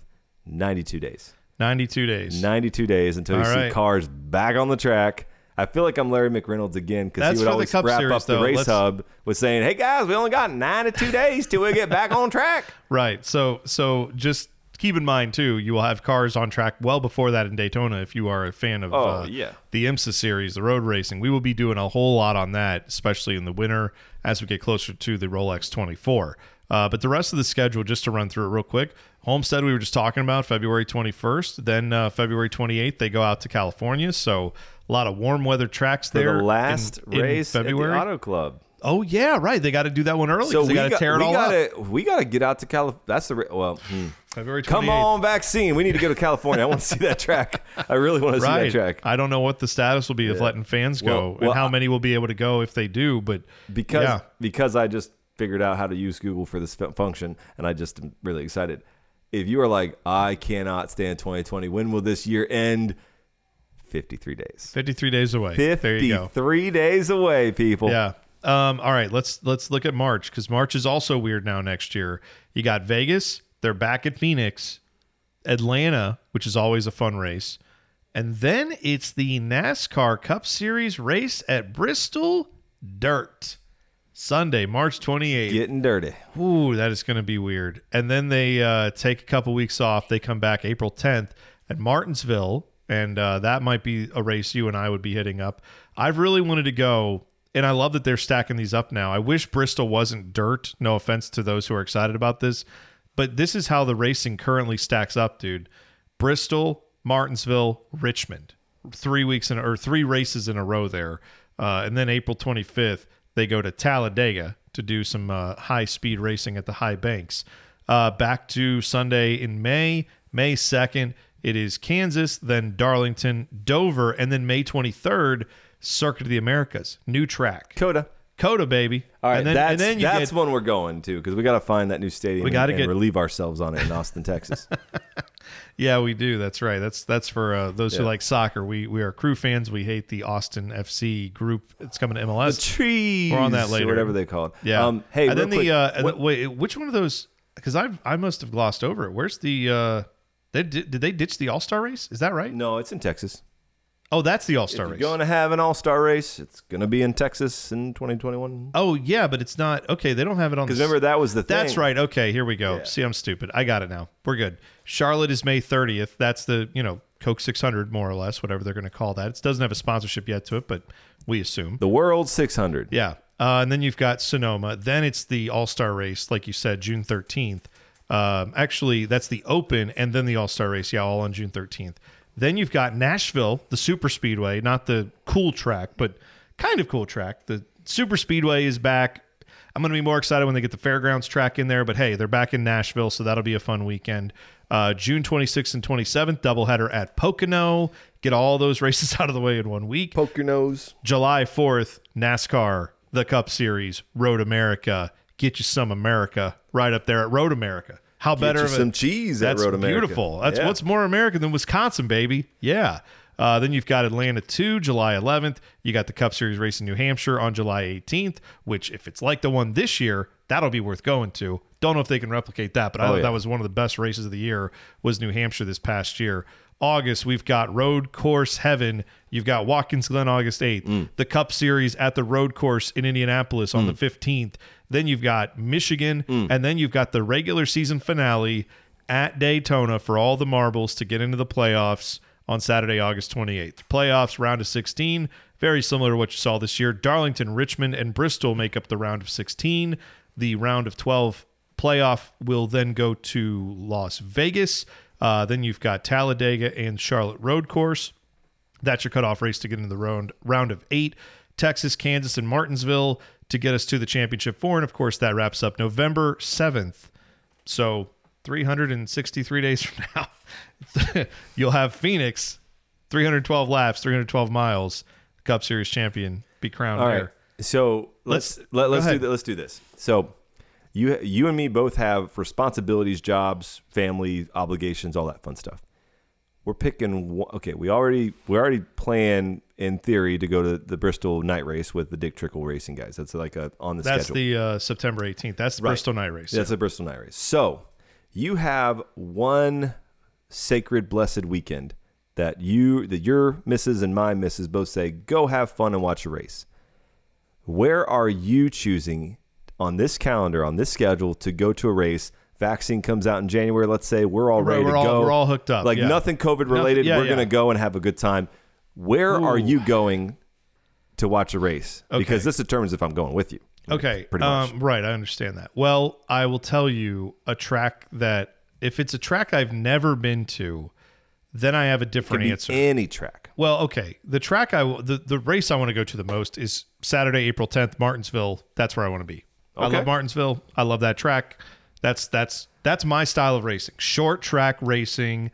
92 days. 92 days. 92 days until you All see cars back on the track. I feel like I'm Larry McReynolds again because he would always wrap Series, up the though. race Let's- hub with saying, "Hey guys, we only got 92 days till we get back on track." [LAUGHS] Right. So so just keep in mind too, you will have cars on track well before that in Daytona if you are a fan of Oh, uh, yeah. the IMSA series, the road racing. We will be doing a whole lot on that, especially in the winter as we get closer to the Rolex 24. Uh, but the rest of the schedule, just to run through it real quick. Homestead, we were just talking about February 21st. Then uh, February 28th, they go out to California. So a lot of warm weather tracks For there. the last in- in race February. at the Auto Club. Oh yeah, right. They got to do that one early. So we got to tear it we all gotta we gotta get out to California. That's the well. hmm. February 28th. Come on, vaccine. We need to go to California. I want to see that track. I really want to see that track. I don't know what the status will be of letting fans go Well- well, and how many will be able to go if they do. But because yeah, because I just figured out how to use Google for this function, and I just am really excited. If you are like, I cannot stand 2020. When will this year end? 53 days. 53 days away. There you go. 53 days away, people. Yeah. Um, all right, let's let's look at March because March is also weird now. Next year, you got Vegas. They're back at Phoenix, Atlanta, which is always a fun race, and then it's the NASCAR Cup Series race at Bristol Dirt, Sunday, March 28th. Getting dirty. Ooh, that is going to be weird. And then they uh, take a couple weeks off. They come back April 10th at Martinsville, and uh, that might be a race you and I would be hitting up. I've really wanted to go, and I love that they're stacking these up now. I wish Bristol wasn't dirt. No offense to those who are excited about this, but this is how the racing currently stacks up, dude. Bristol, Martinsville, Richmond, three weeks in or three races in a row there, uh, and then April 25th they go to Talladega to do some uh, high speed racing at the high banks. Uh, back to Sunday in May, May 2nd, it is Kansas, then Darlington, Dover, and then May 23rd, Circuit of the Americas, new track. COTA. COTA, baby. All right, and then, that's, and then you that's get, one we're going to because we got to find that new stadium We gotta and, get- relieve ourselves on it in Austin, [LAUGHS] Texas. [LAUGHS] Yeah, we do. That's right. That's that's for uh, those who like soccer. We we are crew fans. We hate the Austin FC group. It's coming to the MLS. trees. We're on that later. whatever they call it. Yeah. Um, hey, and then the uh, what- wait, which one of those? Because I I must have glossed over it. Where's the? uh they did, did they ditch the All Star race? Is that right? no, it's in Texas. Oh, that's the All Star you're race. going to have an All Star race, it's going to be in Texas in 2021. oh yeah, but it's not. Okay, they don't have it on. Because remember that was the thing. That's right. Okay, here we go. Yeah. See, I'm stupid. I got it now. We're good. Charlotte is May 30th. That's the you know Coke 600 more or less, whatever they're going to call that. It doesn't have a sponsorship yet to it, but we assume. The World 600. Yeah. Uh, and then you've got Sonoma. Then it's the All Star race, like you said, June 13th. Um, actually, that's the Open and then the All Star race. Yeah, all on June 13th. Then you've got Nashville, the Super Speedway, not the cool track, but kind of cool track. The Super Speedway is back. I'm going to be more excited when they get the fairgrounds track in there, but hey, they're back in Nashville, so that'll be a fun weekend. Uh, June 26th and 27th, doubleheader at Pocono. Get all those [LAUGHS] races out of the way in one week. Poke your nose. July 4th, NASCAR, the Cup Series, Road America. Get you some America right up there at Road America. How better you of a, some cheese at That's Road America. beautiful. That's Yeah. what's more American than Wisconsin, baby. Yeah. Uh, then you've got Atlanta 2, July 11th. You got the Cup Series race in New Hampshire on July 18th, which, if it's like the one this year, that'll be worth going to. Don't know if they can replicate that, but I Oh, thought yeah. that was one of the best races of the year was New Hampshire this past year. August, we've got Road Course Heaven. You've got Watkins Glen August 8th. Mm. The Cup Series at the Road Course in Indianapolis on the 15th. Then you've got Michigan, Mm. and then you've got the regular season finale at Daytona for all the marbles to get into the playoffs on Saturday, August 28th. Playoffs round of 16, very similar to what you saw this year. Darlington, Richmond, and Bristol make up the round of 16. The round of 12 playoff will then go to Las Vegas. Uh, then you've got Talladega and Charlotte Road Course. That's your cutoff race to get into the round round of eight. Texas, Kansas, and Martinsville to get us to the championship four. And of course, that wraps up November 7th. So 363 days from [LAUGHS] now, [LAUGHS] you'll have Phoenix, 312 laps, 312 miles, Cup Series champion, be crowned All there. So let's Let's- let, let's do ahead. let's do this. So you you and me both have responsibilities, jobs, family obligations, all that fun stuff. We're picking one, okay. We already we already plan in theory to go to the Bristol night race with the Dick Trickle Racing guys. That's like a on the That's schedule. the uh, September 18th. That's the Right. Bristol night race. That's a Bristol night race. So you have one sacred, blessed weekend that you that your misses and my misses both say go have fun and watch a race. Where are you choosing on this calendar on this schedule to go to a race? Vaccine comes out in January. Let's say we're all ready we're to all- go. we're all hooked up, Like yeah. nothing COVID related. yeah, we're yeah. gonna go and have a good time. Where are you going to watch a race? Okay. Because this determines if I'm going with you. Okay. Pretty much. Um, right. I understand that. Well, I will tell you a track that if it's a track I've never been to, then I have a different answer. any track. well, okay. The track I the the race I want to go to the most is Saturday, April 10th, Martinsville. That's where I want to be. I love Martinsville. I love that track. That's that's that's my style of racing. Short track racing,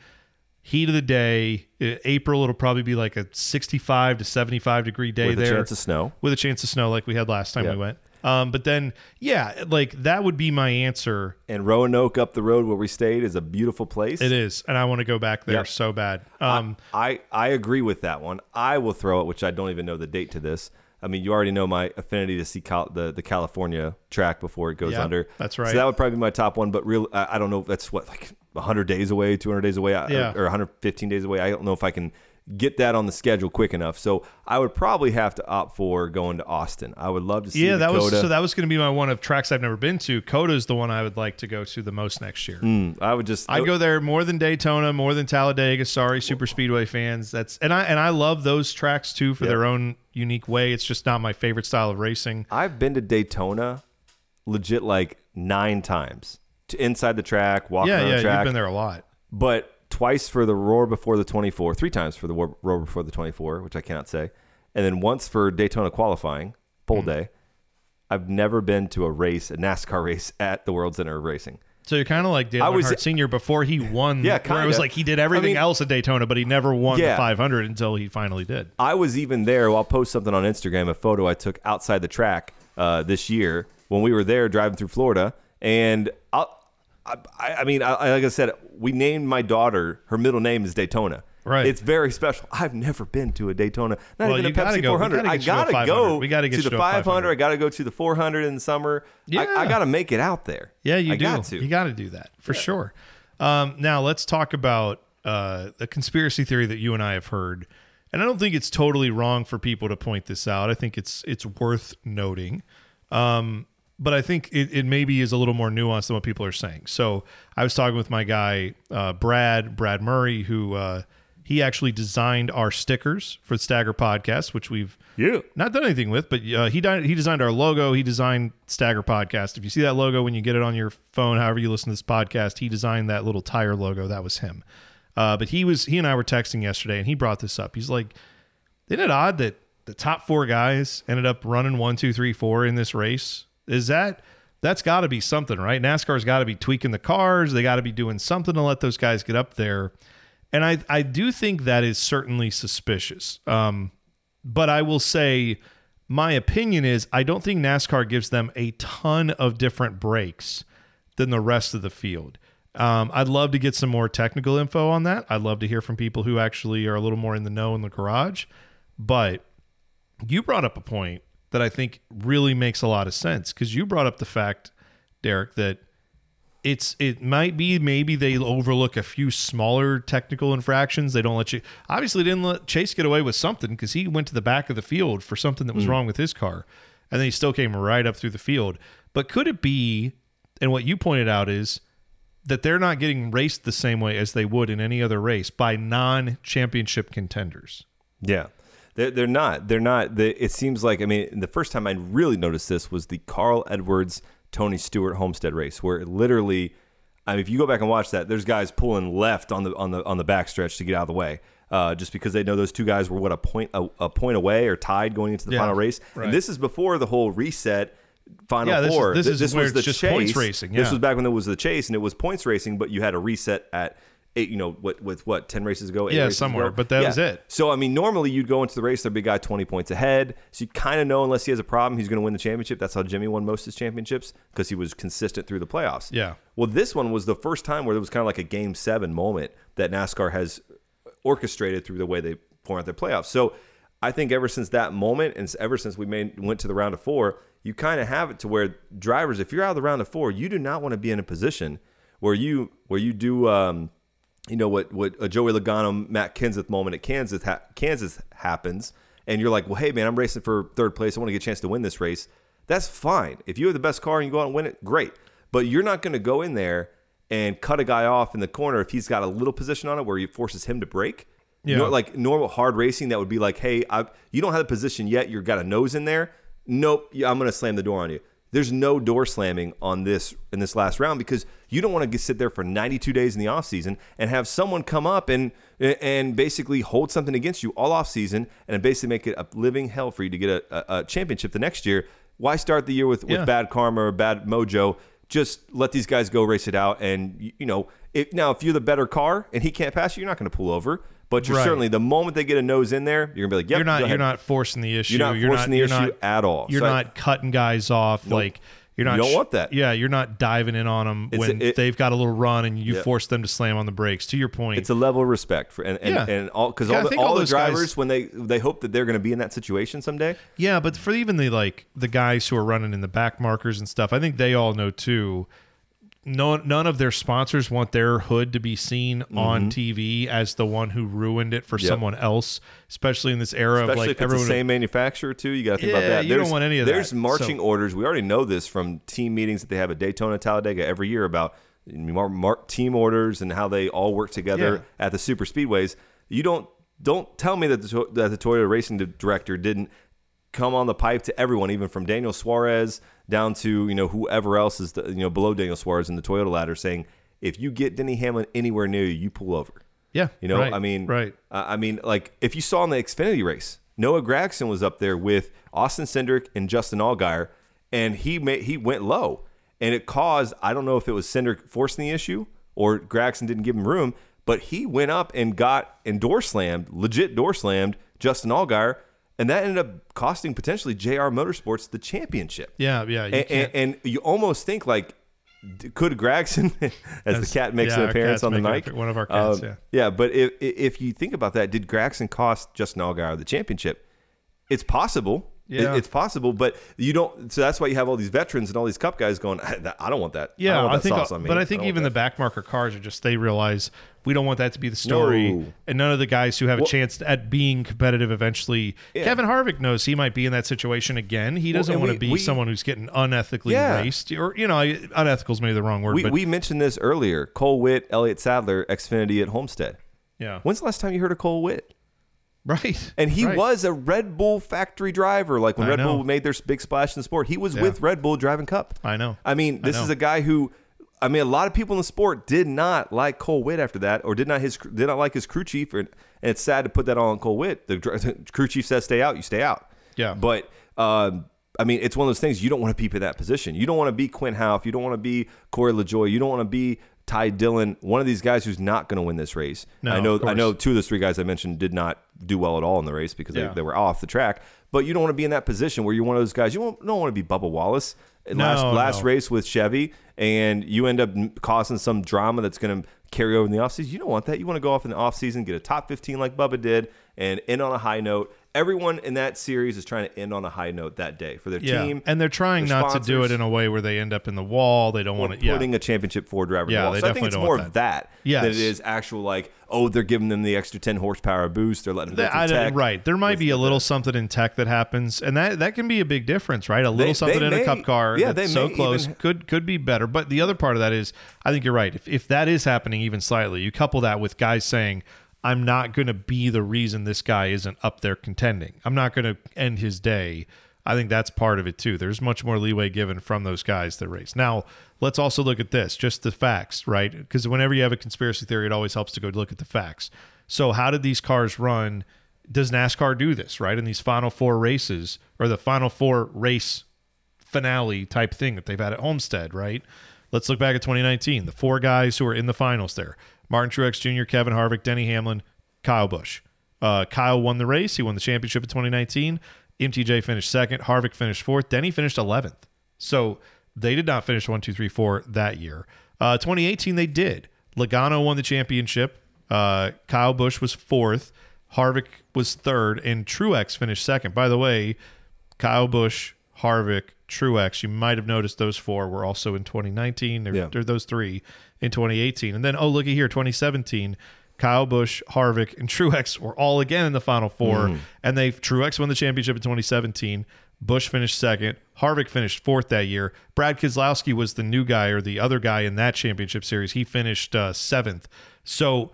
heat of the day. Uh, April it'll probably be like a 65 to 75 degree day With a chance of snow. with a chance of snow like we had last time Yeah. we went. Um, but then, yeah, like that would be my answer. And Roanoke up the road where we stayed is a beautiful place. It is, and I want to go back there Yep. so bad. Um, I, I agree with that one. I will throw it, which I don't even know the date to this. I mean, you already know my affinity to see Cal- the the California track before it goes Yeah, under. that's right. So that would probably be my top one. But real, I, I don't know. if That's what like 100 days away, 200 days away, Yeah. or 115 days away. I don't know if I can get that on the schedule quick enough. So I would probably have to opt for going to Austin. I would love to see Yeah, that was so. That was going to be my one of tracks I've never been to. COTA's the one I would like to go to the most next year. Mm, I would just I'd go there more than Daytona, more than Talladega. Sorry, Super Speedway fans. That's and I and I love those tracks too for Yeah. their own unique way. It's just not my favorite style of racing. I've been to Daytona legit like nine times to inside the track, walking Yeah, around yeah, the track. you've been there a lot. but twice for the roar before the 24 three times for the Roar- roar before the 24 which i cannot say and then once for daytona qualifying pole day i've never been to a race a nascar [LAUGHS] race at the world center of racing So you're kind of like Dale I was- Earnhardt Senior before he won. Yeah, where it was like he did everything I mean- else at Daytona, but he never won Yeah. the 500 until he finally did. i was even there i'll post something on instagram a photo i took outside the track uh, this year when we were there driving through florida and I'll, I, I mean I, like i said we named my daughter her middle name is daytona Right. It's very special. I've never been to a Daytona, not Well, even a gotta Pepsi go. 400. gotta I get you to gotta go. We gotta get to the to 500. 500. I gotta go to the 400 in the summer. Yeah. I, I gotta make it out there. Yeah, you I do. Got to. You got to do that for sure. Um, now let's talk about uh, the conspiracy theory that you and I have heard, and I don't think it's totally wrong for people to point this out. I think it's it's worth noting, um, but I think it, it maybe is a little more nuanced than what people are saying. So I was talking with my guy uh, Brad Brad Murray, who uh, he actually designed our stickers for the Stagger Podcast, which we've Yeah. not done anything with, but uh, he di- he designed our logo. He designed Stagger Podcast. If you see that logo when you get it on your phone, however you listen to this podcast, he designed that little tire logo. That was him. Uh, but he was he and I were texting yesterday, and he brought this up. He's like, "Isn't it odd that the top four guys ended up running one, two, three, four in this race? Is that that's got to be something, right? NASCAR's got to be tweaking the cars. They got to be doing something to let those guys get up there." And I I do think that is certainly suspicious. Um, but I will say my opinion is I don't think NASCAR gives them a ton of different breaks than the rest of the field. Um, I'd love to get some more technical info on that. I'd love to hear from people who actually are a little more in the know in the garage. But you brought up a point that I think really makes a lot of sense because you brought up the fact, Derek, that it's it might be maybe they overlook a few smaller technical infractions. They don't let you obviously didn't let Chase get away with something because he went to the back of the field for something that was mm. wrong with his car, and then he still came right up through the field. But could it be? And what you pointed out is that they're not getting raced the same way as they would in any other race by non-championship contenders. Yeah. They're, they're not. They're not. They, it seems like, I mean, the first time I really noticed this was the Carl Edwards Tony Stewart Homestead race, where it literally, I mean, if you go back and watch that, there's guys pulling left on the on the on the backstretch to get out of the way, uh, just because they know those two guys were what a point a, a point away or tied going into the Yeah, final race. right. And this is before the whole reset. Final Yeah, this is- four. this Th- is where was the chase. racing, This was back when there was the chase, and it was points racing, but you had a reset at eight. You know, what with what ten races ago? Eight Yeah, somewhere, ago? but that Yeah. was it. So I mean, normally you'd go into the race, there'd be a guy twenty points ahead. So you kind of know, unless he has a problem, he's going to win the championship. That's how Jimmie won most of his championships because he was consistent through the playoffs. Yeah. Well, this one was the first time where there was kind of like a game seven moment that NASCAR has orchestrated through the way they format their playoffs. So I think ever since that moment, and ever since we made went to the round of four, you kind of have it to where drivers, if you're out of the round of four, you do not want to be in a position where you where you do. Um, you know what what a Joey Logano Matt Kenseth moment at Kansas ha- Kansas happens and you're like well hey man I'm racing for third place. I want to get a chance to win this race. That's fine. If you have the best car and you go out and win it great. But you're not going to go in there and cut a guy off in the corner if he's got a little position on it where it forces him to break you know like normal hard racing that would be like hey I, you don't have the position yet. You've got a nose in there. Nope I'm going to slam the door on you. There's no door slamming on this in this last round because you don't want to sit there for 92 days in the offseason and have someone come up and and basically hold something against you all offseason and basically make it a living hell for you to get a, a, a championship the next year. Why start the year with, with Yeah. bad karma or bad mojo? Just let these guys go race it out. And, you, know, if, now if you're the better car and he can't pass you, you're not going to pull over. But you're Right. certainly, the moment they get a nose in there, you're going to be like, yep, you're not you're not forcing the issue. You're not forcing the you're issue at all. You're So I- not cutting guys off like you're not. You don't want that. Yeah, you're not diving in on them It's- when it- they've got a little run and you Yeah. force them to slam on the brakes. To your point, It's a level of respect for and and, Yeah. and all because all the, all all the those guys- drivers when they they hope that they're going to be in that situation someday. Yeah, but for even the like the guys who are running in the back markers and stuff, I think they all know too. No, none of their sponsors want their hood to be seen on TV as the one who ruined it for Mm-hmm. Yep. someone else, especially in this era Especially of like everyone. the same manufacturer too. You got to think about that. you don't There's- want any of There's that. marching So- orders. We already know this from team meetings that they have at Daytona, Talladega every year about team orders and how they all work together at the super speedways. You don't don't tell me that the, that the Toyota racing director didn't come on the pipe to everyone, even from Daniel Suarez down to you know whoever else is the, you know below Daniel Suarez in the Toyota ladder, saying if you get Denny Hamlin anywhere near you, you pull over. yeah, You know, right, I mean, right. uh, I mean, like if you saw in the Xfinity race, Noah Gragson was up there with Austin Cindric and Justin Allgaier, and he made he went low, and it caused I don't know if it was Cindric forcing the issue or Gragson didn't give him room, but he went up and got and door slammed, legit door slammed Justin Allgaier, and that ended up costing potentially JR Motorsports the championship. Yeah, yeah. You And, and, and you almost think like, could Gragson, as, [LAUGHS] As- the cat makes yeah, an appearance on the mic, one of our cats, um, yeah. but if if you think about that, did Gragson cost Justin Allgaier the championship? It's possible. It- Yeah. it's possible, but you don't. So that's why you have all these veterans and all these cup guys going. I, I don't want that. I yeah, don't want I, think, sauce on me. but I think don't even the that. backmarker cars are just they realize we don't want that to be the story, No. and none of the guys who have a chance at being competitive eventually. Yeah. Kevin Harvick knows he might be in that situation again. He doesn't and want to be we- someone who's getting unethically Yeah. raced, or you know, unethical is maybe the wrong word, we, but we mentioned this earlier. Cole Whitt, Elliott Sadler, Xfinity at Homestead. yeah, When's the last time you heard of Cole Whitt? Right. And he right. was a Red Bull factory driver. Like when I Red know. Bull made their big splash in the sport, he was Yeah. with Red Bull driving Cup. I know. I mean, this know. is a guy who, I mean, a lot of people in the sport did not like Cole Whitt after that, or did not his did not like his crew chief, and, and it's sad to put that all on Cole Whitt. The, [LAUGHS] the crew chief says stay out, you stay out. Yeah. But um, I mean, it's one of those things you don't want to be in that position. You don't want to be Quinn Houff. You don't want to be Corey LaJoie. You don't want to be Ty Dillon, one of these guys who's not going to win this race. No, I know. I know two of those three guys I mentioned did not do well at all in the race because Yeah. they, they were off the track. But you don't want to be in that position where you're one of those guys. You don't, don't want to be Bubba Wallace. last last no. race with Chevy, and you end up causing some drama that's going to carry over in the offseason. You don't want that. You want to go off in the offseason, get a top 15 like Bubba did, and end on a high note. Everyone in that series is trying to end on a high note that day for their Yeah, team. and they're trying not to do it in a way where they end up in the wall. They don't want to. Yeah, putting a championship Ford driver. in Yeah, the wall. so I think it's more of that Yes. than it is actual like, oh, they're giving them the extra 10 horsepower boost. They're letting them That- go I don't- tech. right. There might be a little something in tech that happens, and that that can be a big difference, right? A little They- something they in a cup car yeah, that's so close even- could could be better. But the other part of that is, I think you're right. If if that is happening even slightly, you couple that with guys saying, "I'm not going to be the reason this guy isn't up there contending. I'm not going to end his day." I think that's part of it too. There's much more leeway given from those guys that race. Now, let's also look at this, just the facts, right? Because whenever you have a conspiracy theory, it always helps to go look at the facts. So, how did these cars run? Does NASCAR do this, right? In these final four races or the final four race finale type thing that they've had at Homestead, right? Let's look back at 2019. The four guys who are in the finals there Martin Truex Jr., Kevin Harvick, Denny Hamlin, Kyle Busch. Uh, Kyle won the race. He won the championship in 2019. MTJ finished second. Harvick finished fourth. Denny finished 11th. So they did not finish one, two, three, four that year. Uh, 2018, they did. Logano won the championship. Uh, Kyle Busch was fourth. Harvick was third. And Truex finished second. By the way, Kyle Busch, Harvick, Truex. You might have noticed those four were also in 2019. They're, Yeah. they're those three in 2018. And then, oh, looky here, 2017. Kyle Busch, Harvick, and Truex were all again in the final 4 And they Truex won the championship in 2017. Busch finished second. Harvick finished fourth that year. Brad Keselowski was the new guy or the other guy in that championship series. He finished uh, seventh. So,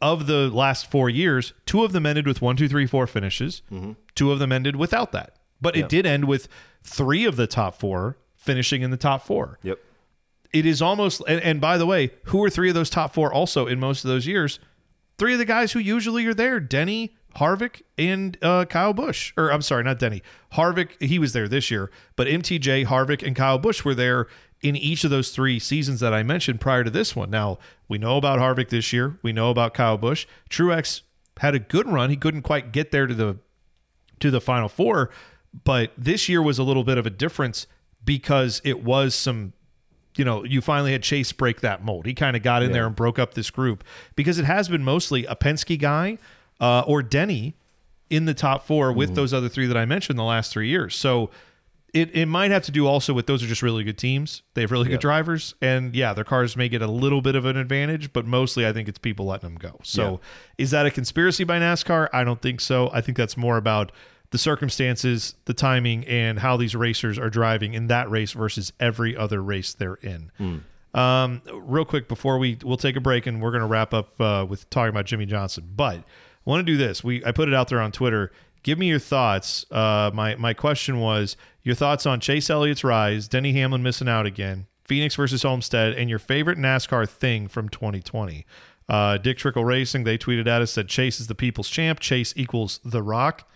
of the last four years, two of them ended with one, two, three, four finishes. Two of them ended without that. But it did end with three of the top four finishing in the top four. Yep. It is almost, and, and by the way, who are three of those top four also in most of those years? Three of the guys who usually are there Denny, Harvick, and uh, Kyle Busch. Or I'm sorry, not Denny. Harvick, he was there this year, but MTJ, Harvick, and Kyle Busch were there in each of those three seasons that I mentioned prior to this one. Now, we know about Harvick this year. We know about Kyle Busch. Truex had a good run. He couldn't quite get there to the to the final four, but this year was a little bit of a difference because it was some you know, you finally had Chase break that mold. He kind of got in there and broke up this group because it has been mostly a Penske guy uh, or Denny in the top four with those other three that I mentioned the last three years. So it, it might have to do also with those are just really good teams. They have really Yep. good drivers, and yeah, their cars may get a little bit of an advantage, but mostly I think it's people letting them go. So, is that a conspiracy by NASCAR? I don't think so. I think that's more about the circumstances, the timing, and how these racers are driving in that race versus every other race they're in. Um, real quick before we we'll take a break and we're going to wrap up uh, with talking about Jimmie Johnson, but I want to do this. We I put it out there on Twitter. Give me your thoughts. Uh, my my question was your thoughts on Chase Elliott's rise, Denny Hamlin missing out again, Phoenix versus Homestead, and your favorite NASCAR thing from 2020. Uh, Dick Trickle Racing they tweeted at us said Chase is the people's champ. Chase equals The Rock.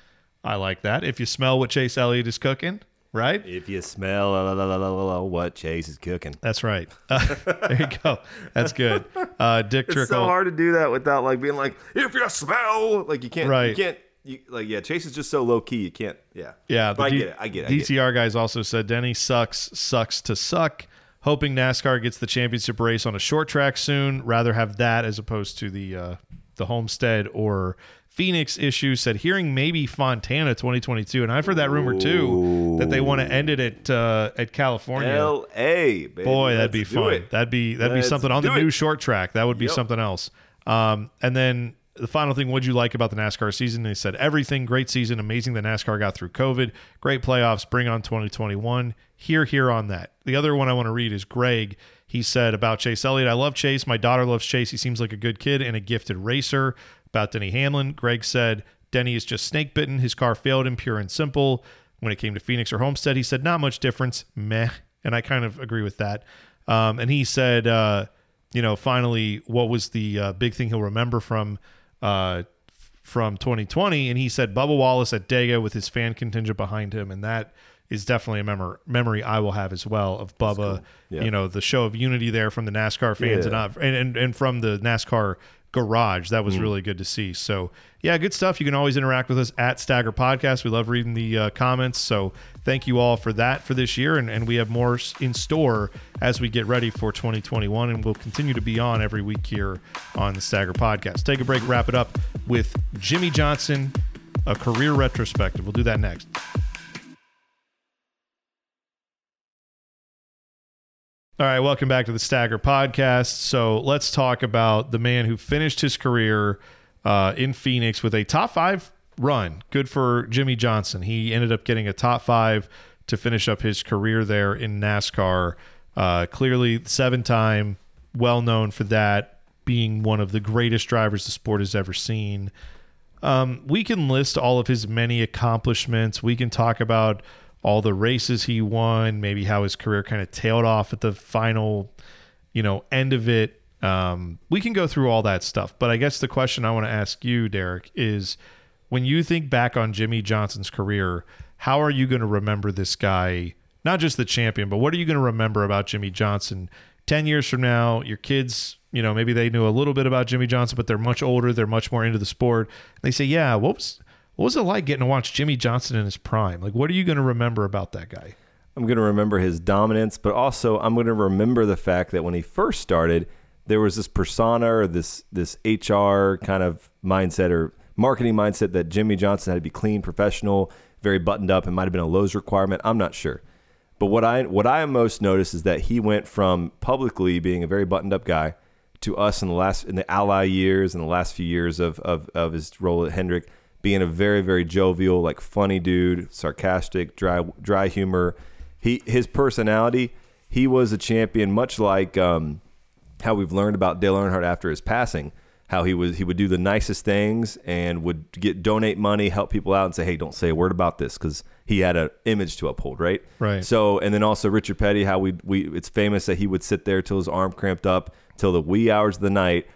I like that. If you smell what Chase Elliott is cooking, right? If you smell la, la, la, la, la, la, what Chase is cooking. That's right. [LAUGHS] Uh, there you go. That's good. Uh, Dick It's Trickle. so hard to do that without like being like, if you smell, like you can't, Right. You can't, you, like yeah. Chase is just so low key. You can't. Yeah. Yeah, But I D- get it. I get it. I get it. DTR guys also said Denny sucks, sucks to suck. Hoping NASCAR gets the championship race on a short track soon. Rather have that as opposed to the uh, the Homestead or Phoenix issue. Said hearing maybe Fontana 2022, and I've heard that rumor too that they want to end it at uh, at California. L.A. Baby. Boy, that'd be Let's fun. That'd be that'd be Let's something on the it. new short track. That would be Yep. something else. Um, and then the final thing, what'd you like about the NASCAR season? They said everything. Great season. Amazing that NASCAR got through COVID. Great playoffs. Bring on 2021. Here, here on that. The other one I want to read is Greg. He said about Chase Elliott. I love Chase. My daughter loves Chase. He seems like a good kid and a gifted racer. About Denny Hamlin, Greg said Denny is just snake bitten. His car failed him, pure and simple. When it came to Phoenix or Homestead, he said not much difference. Meh. And I kind of agree with that. Um, and he said, uh, you know, finally, what was the uh, big thing he'll remember from uh, from 2020? And he said Bubba Wallace at Dega with his fan contingent behind him, and that is definitely a memor- memory I will have as well of Bubba. Yeah. You know, the show of unity there from the NASCAR fans and, Yeah. and and and from the NASCAR garage. That Mm. was really good to see. So yeah, good stuff. You can always interact with us at Stagger Podcast. We love reading the uh, comments. So thank you all for that for this year, and, and we have more in store as we get ready for 2021, and we'll continue to be on every week here on the Stagger Podcast. Take a break, wrap it up with Jimmie Johnson, a career retrospective. We'll do that next. All right, welcome back to the Stagger Podcast. So let's talk about the man who finished his career uh, in Phoenix with a top five run. Good for Jimmie Johnson. He ended up getting a top five to finish up his career there in NASCAR. Uh, clearly, seven time, well known for that, being one of the greatest drivers the sport has ever seen. Um, we can list all of his many accomplishments. We can talk about all the races he won, maybe how his career kind of tailed off at the final, you know, end of it. Um, we can go through all that stuff. But I guess the question I want to ask you, Derek, is when you think back on Jimmie Johnson's career, how are you going to remember this guy? Not just the champion, but what are you going to remember about Jimmie Johnson 10 years from now? Your kids, you know, maybe they knew a little bit about Jimmie Johnson, but they're much older. They're much more into the sport. they say, yeah, what was. What was it like getting to watch Jimmie Johnson in his prime? Like, what are you going to remember about that guy? I'm going to remember his dominance, but also I'm going to remember the fact that when he first started, there was this persona or this this HR kind of mindset or marketing mindset that Jimmie Johnson had to be clean, professional, very buttoned up. It might have been a Lowe's requirement. I'm not sure. But what I what I most noticed is that he went from publicly being a very buttoned up guy to us in the last in the ally years and the last few years of of, of his role at Hendrick being a very very jovial like funny dude sarcastic dry dry humor he his personality he was a champion much like um, how we've learned about Dale Earnhardt after his passing how he was he would do the nicest things and would get donate money help people out and say hey don't say a word about this because he had an image to uphold right Right. so and then also Richard Petty how we we it's famous that he would sit there till his arm cramped up till the wee hours of the night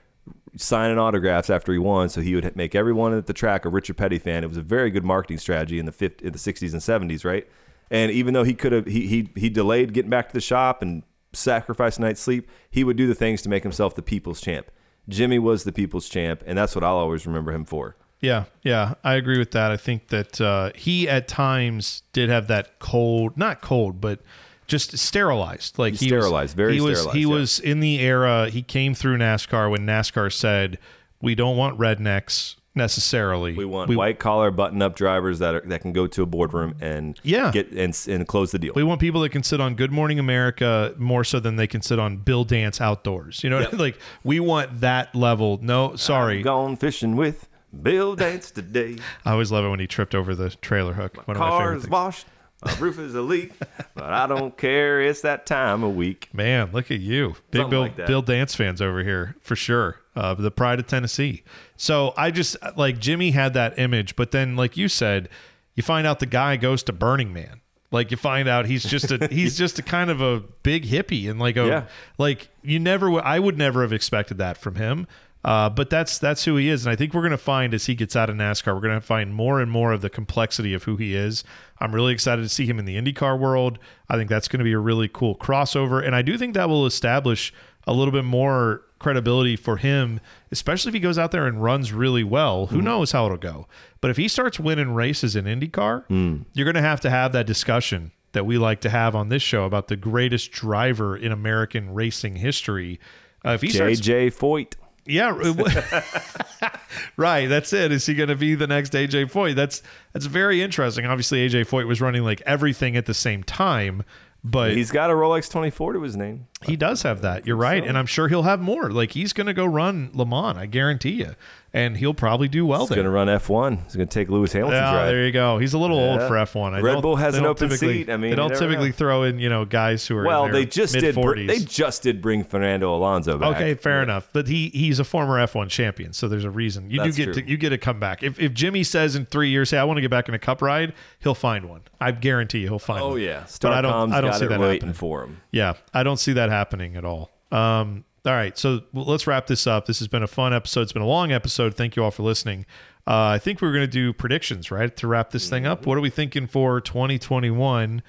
signing autographs after he won, so he would make everyone at the track a Richard Petty fan. It was a very good marketing strategy in the 50, in the 60s and 70s, right? And even though he could have he he he delayed getting back to the shop and sacrificed night's sleep, he would do the things to make himself the people's champ. Jimmie was the people's champ, and that's what I'll always remember him for. Yeah, yeah, I agree with that. I think that uh, he at times did have that cold, not cold, but just sterilized. Like he Sterilized, was, very he was, sterilized, He yeah. was in the era. He came through NASCAR when NASCAR said, "We don't want rednecks." necessarily. We want white collar, button up drivers that are, that can go to a boardroom and Yeah. get and, and close the deal. We want people that can sit on Good Morning America more so than they can sit on Bill Dance Outdoors. You know, Yep. [LAUGHS] like we want that level. No, sorry. Gone fishing with Bill Dance today. [LAUGHS] I always love it when he tripped over the trailer hook. One of my favorite Car's things. washed. My roof is a leak, but I don't care. It's that time of week. Man, look at you. Big Something Bill like. Bill Dance fans over here for sure. Uh, the pride of Tennessee. So I just like Jimmie had that image, but then like you said, you find out the guy goes to Burning Man. Like you find out he's just a [LAUGHS] he's just a kind of a big hippie and like a Yeah. like you never I would never have expected that from him. Uh, but that's that's who he is, and I think we're going to find as he gets out of NASCAR, we're going to find more and more of the complexity of who he is. I'm really excited to see him in the IndyCar world. I think that's going to be a really cool crossover, and I do think that will establish a little bit more credibility for him, especially if he goes out there and runs really well. Who knows how it'll go? But if he starts winning races in IndyCar, you're going to have to have that discussion that we like to have on this show about the greatest driver in American racing history. Uh, if he starts JJ Foyt. Yeah, [LAUGHS] right. That's it. Is he going to be the next AJ Foyt? That's that's very interesting. Obviously, AJ Foyt was running like everything at the same time, but He's got a Rolex 24 to his name. he does have that. You're right, and I'm sure he'll have more. Like he's going to go run Le Mans. I guarantee you, and he'll probably do well there. He's going to run F1. He's going to take Lewis Hamilton's Yeah, ride. there you go. He's a little old for F1. I Red don't- Bull has an open seat. I mean, they don't typically know. throw in you know guys who are well, they just did. br- mid-40s. They just did bring Fernando Alonso back. Okay, fair enough. But he he's a former F1 champion, so there's a reason. You That's do get true. to you get to come back. If if Jimmie says in three years, hey, I want to get back in a cup ride, he'll find one. I guarantee you he'll find Oh one. yeah, But I don't I don't see that happening. for him. Yeah, I don't see that happening at all. Um, all right, so let's wrap this up. This has been a fun episode. It's been a long episode. Thank you all for listening. Uh, I think we are going to do predictions, right, to wrap this thing up. What are we thinking for 2021?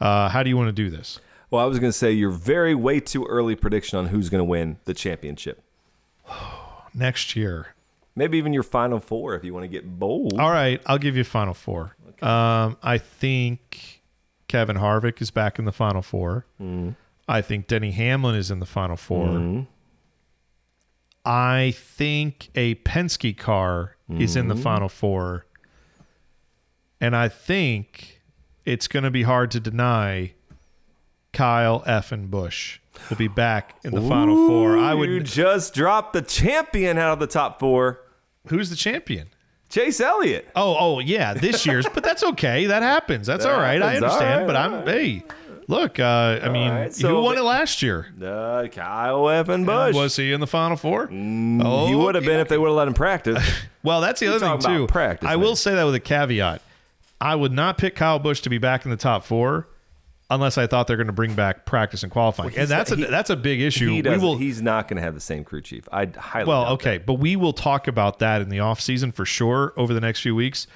Uh, how do you want to do this? Well, I was going to say you're very way too early prediction on who's going to win the championship. [SIGHS] Next year. Maybe even your final four if you want to get bold. All right, I'll give you final four. Um, I think Kevin Harvick is back in the final 4 I think Denny Hamlin is in the final 4 mm-hmm. I think a Penske car is in the mm-hmm. final four. And I think it's going to be hard to deny Kyle F. and Busch will be back in the final four. I You would. just drop the champion out of the top four, Who's the champion? Chase Elliott. Oh, oh, yeah, this year's, but that's okay. That happens. That's all right. I happens. All understand. right, but I'm hey, look. Uh, I mean, right, who won it last year? Uh, Kyle and Busch. Was he in the final four? Mm, he would have been if they would have let him practice. [LAUGHS] Well, that's the other thing too. practice, I man. will say that with a caveat. I would not pick Kyle Busch to be back in the top four unless I thought they're going to bring back practice and qualifying, and that's not- a he- that's a big issue. he we will. he's not going to have the same crew chief. I highly well, okay, but we will talk about that in the off season for sure over the next few weeks.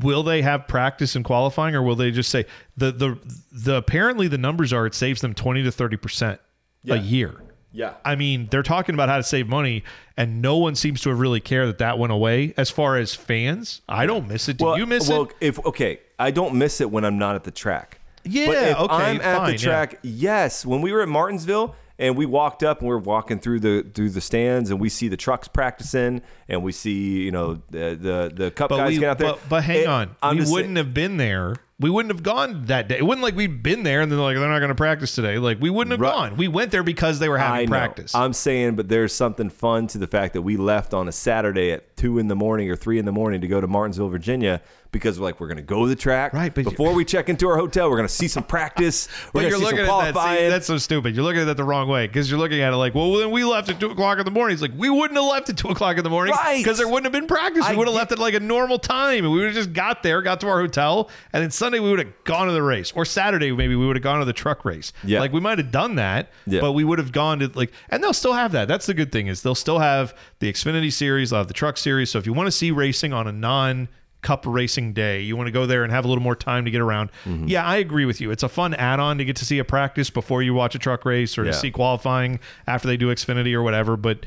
Will they have practice and qualifying, or will they just say the the the apparently the numbers are it saves them twenty to thirty percent Yeah. a year. Yeah. I mean, they're talking about how to save money, and no one seems to have really cared that that went away. As far as fans, I don't miss it. Do well, you miss well, it? if okay, I don't miss it when I'm not at the track. Yeah, but if okay, I'm at fine, the track, yes. When we were at Martinsville and we walked up and we are walking through the through the stands and we see the trucks practicing and we see you know the the the cup But guys we, get out there. but, but hang It- on, I'm we wouldn't have been there. We wouldn't have gone that day. It wasn't like we'd been there and then like they're not going to practice today. Like we wouldn't have Right. gone. We went there because they were I having know. practice. I'm saying, but there's something fun to the fact that we left on a Saturday at two in the morning or three in the morning to go to Martinsville, Virginia, because we're like we're going to go to the track. Right, but before we check into our hotel, we're going to see some practice. [LAUGHS] We're But you're see looking some at that. See, that's so stupid. You're looking at that the wrong way because you're looking at it like, well, then we left at two o'clock in the morning. It's like we wouldn't have left at two o'clock in the morning Right. because there wouldn't have been practice. We would have left at like a normal time, and we would have just got there, got to our hotel, and then Sunday we would have gone to the race, or Saturday maybe we would have gone to the truck race. Yeah. like we might have done that, Yeah. but we would have gone to like, and they'll still have that. That's the good thing is they'll still have the Xfinity series, they'll have the truck series. So if you want to see racing on a non cup racing day you want to go there and have a little more time to get around Mm-hmm. yeah i agree with you it's a fun add-on to get to see a practice before you watch a truck race or Yeah. to see qualifying after they do xfinity or whatever but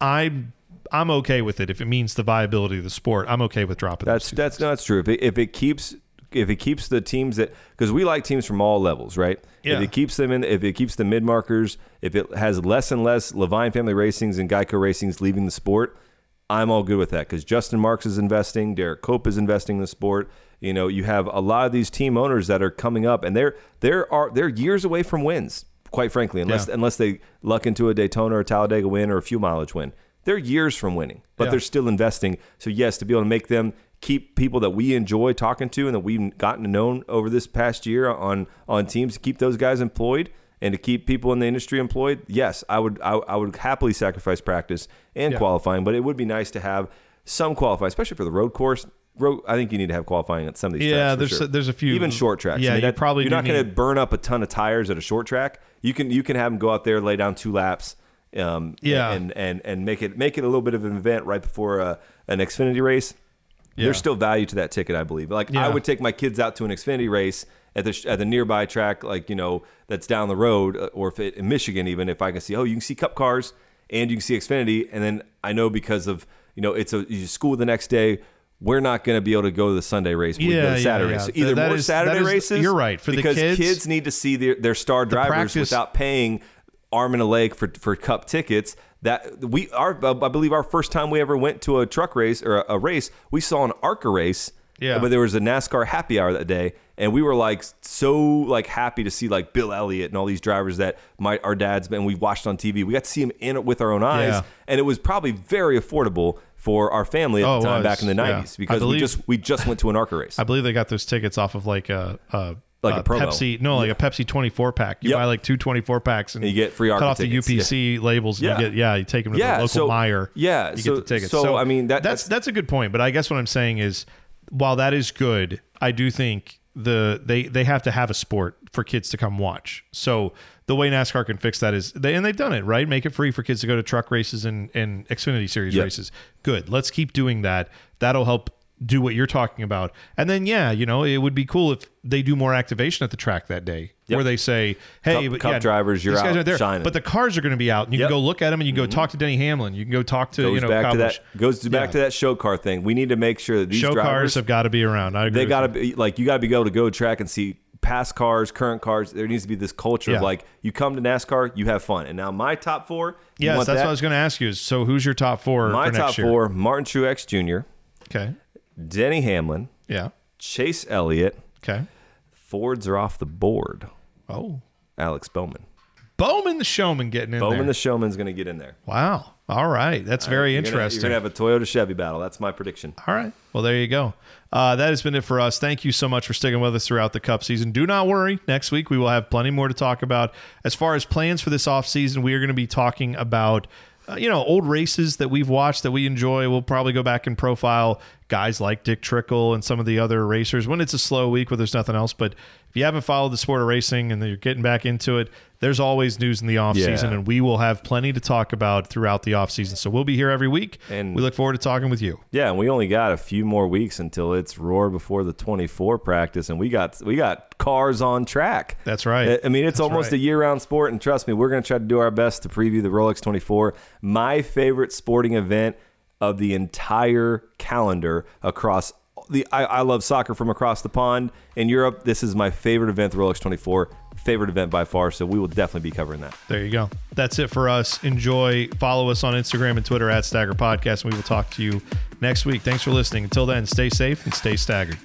i'm i'm okay with it if it means the viability of the sport i'm okay with dropping That's that's no, that's true. If it, if it keeps if it keeps the teams that because we like teams from all levels, right? Yeah. If it keeps them in, if it keeps the mid markers, if it has less and less Leavine Family Racings and Geico Racings leaving the sport, I'm all good with that because Justin Marks is investing, Derrike Cope is investing in the sport. You know, you have a lot of these team owners that are coming up, and they're they're are they're years away from wins. Quite frankly, unless Yeah. unless they luck into a Daytona or a Talladega win or a fuel mileage win, they're years from winning, but Yeah. they're still investing. So yes, to be able to make them keep people that we enjoy talking to and that we've gotten to know over this past year on on teams to keep those guys employed and to keep people in the industry employed. Yes, I would I, I would happily sacrifice practice and Yeah. qualifying, but it would be nice to have some qualifying, especially for the road course. Road, I think you need to have qualifying at some of these Yeah, there's sure. a- there's a few- even short tracks. Yeah, I mean, you that- probably you're not going to burn up a ton of tires at a short track. You can you can have them go out there, lay down two laps, um, Yeah. and and and make it make it a little bit of an event right before a, an Xfinity race. Yeah. There's still value to that ticket, I believe. Like Yeah. I would take my kids out to an Xfinity race at the at the nearby track, like you know that's down the road, uh, or if it, in Michigan, even if I can see, oh, you can see Cup cars and you can see Xfinity, and then I know because of you know it's a you school the next day. We're not going to be able to go to the Sunday race. we go to Saturday. yeah. So either That more is- Saturday is- races. you're right. For the because kids- need to see their, their star drivers practice- without paying arm and a leg for for cup tickets. That we our I believe our first time we ever went to a truck race or a, a race, we saw an ARCA race. Yeah. But there was a NASCAR happy hour that day, and we were like so like happy to see like Bill Elliott and all these drivers that my our dads and we watched on TV. We got to see them in it with our own eyes, Yeah. and it was probably very affordable for our family at Oh, it the time was. back in the Yeah. nineties I because we believe- just we just went to an ARCA race. [LAUGHS] I believe they got those tickets off of like a, a Like a promo. Pepsi. No, like a Pepsi 24 pack. You Yep. buy like two 24 packs and you get free cut ARCA off the tickets. UPC labels. And Yeah. you get yeah. You take them to Yeah, the local so- Meijer. yeah, you so- get the tickets. so, I mean, that- that's that's- that's a good point. But I guess what I'm saying is, while that is good, I do think the they they have to have a sport for kids to come watch. So the way NASCAR can fix that is they and they've done it right. Make it free for kids to go to truck races and and Xfinity Series Yep. races. Good. Let's keep doing that. That'll help do what you're talking about. And then yeah, you know, it would be cool if they do more activation at the track that day, Yep. where they say, "Hey, Cup- but Cup yeah, drivers, you're out there, shining." but the cars are going to be out, and you Yep. can go look at them, and you can go mm-hmm. talk to Denny Hamlin. You can go talk to goes you know back Kyle to Busch. that goes back Yeah. to that show car thing. We need to make sure that these Show drivers cars have got to be around. I agree. they got to be like you got to be able to go track and see past cars, current cars. There needs to be this culture Yeah. of like you come to NASCAR, you have fun. And now my top four. Yes, that's that? what I was going to ask you. Is so who's your top four? my for next top four: Martin Truex Jr., Okay. Denny Hamlin, Yeah. Chase Elliott. Okay. Fords are off the board. Oh, Alex Bowman. Bowman the showman getting in Bowman there. the showman's going to get in there. wow. All right. That's very You're gonna- interesting. You're going to have a Toyota Chevy battle. That's my prediction. All right. Well, there you go. Uh, that has been it for us. Thank you so much for sticking with us throughout the Cup season. Do not worry. Next week, we will have plenty more to talk about. As far as plans for this offseason, we are going to be talking about. Uh, you know, old races that we've watched that we enjoy. We'll probably go back and profile guys like Dick Trickle and some of the other racers when it's a slow week where there's nothing else. But if you haven't followed the sport of racing and you're getting back into it, there's always news in the offseason, Yeah. and we will have plenty to talk about throughout the offseason. So we'll be here every week, And- we look forward to talking with you. Yeah, and we only got a few more weeks until it's roar before the 24 practice, and we got we got cars on track. That's right. I- I mean, it's That's almost right. a year-round sport, and trust me, we're going to try to do our best to preview the Rolex 24, my favorite sporting event of the entire calendar across the. I, I love soccer from across the pond in Europe. This is my favorite event, the Rolex 24, favorite event by far. So we will definitely be covering that. There you go. That's it for us. Enjoy. Follow us on Instagram and Twitter at Stagger Podcast, and we will talk to you next week. Thanks for listening. Until then, stay safe and stay staggered.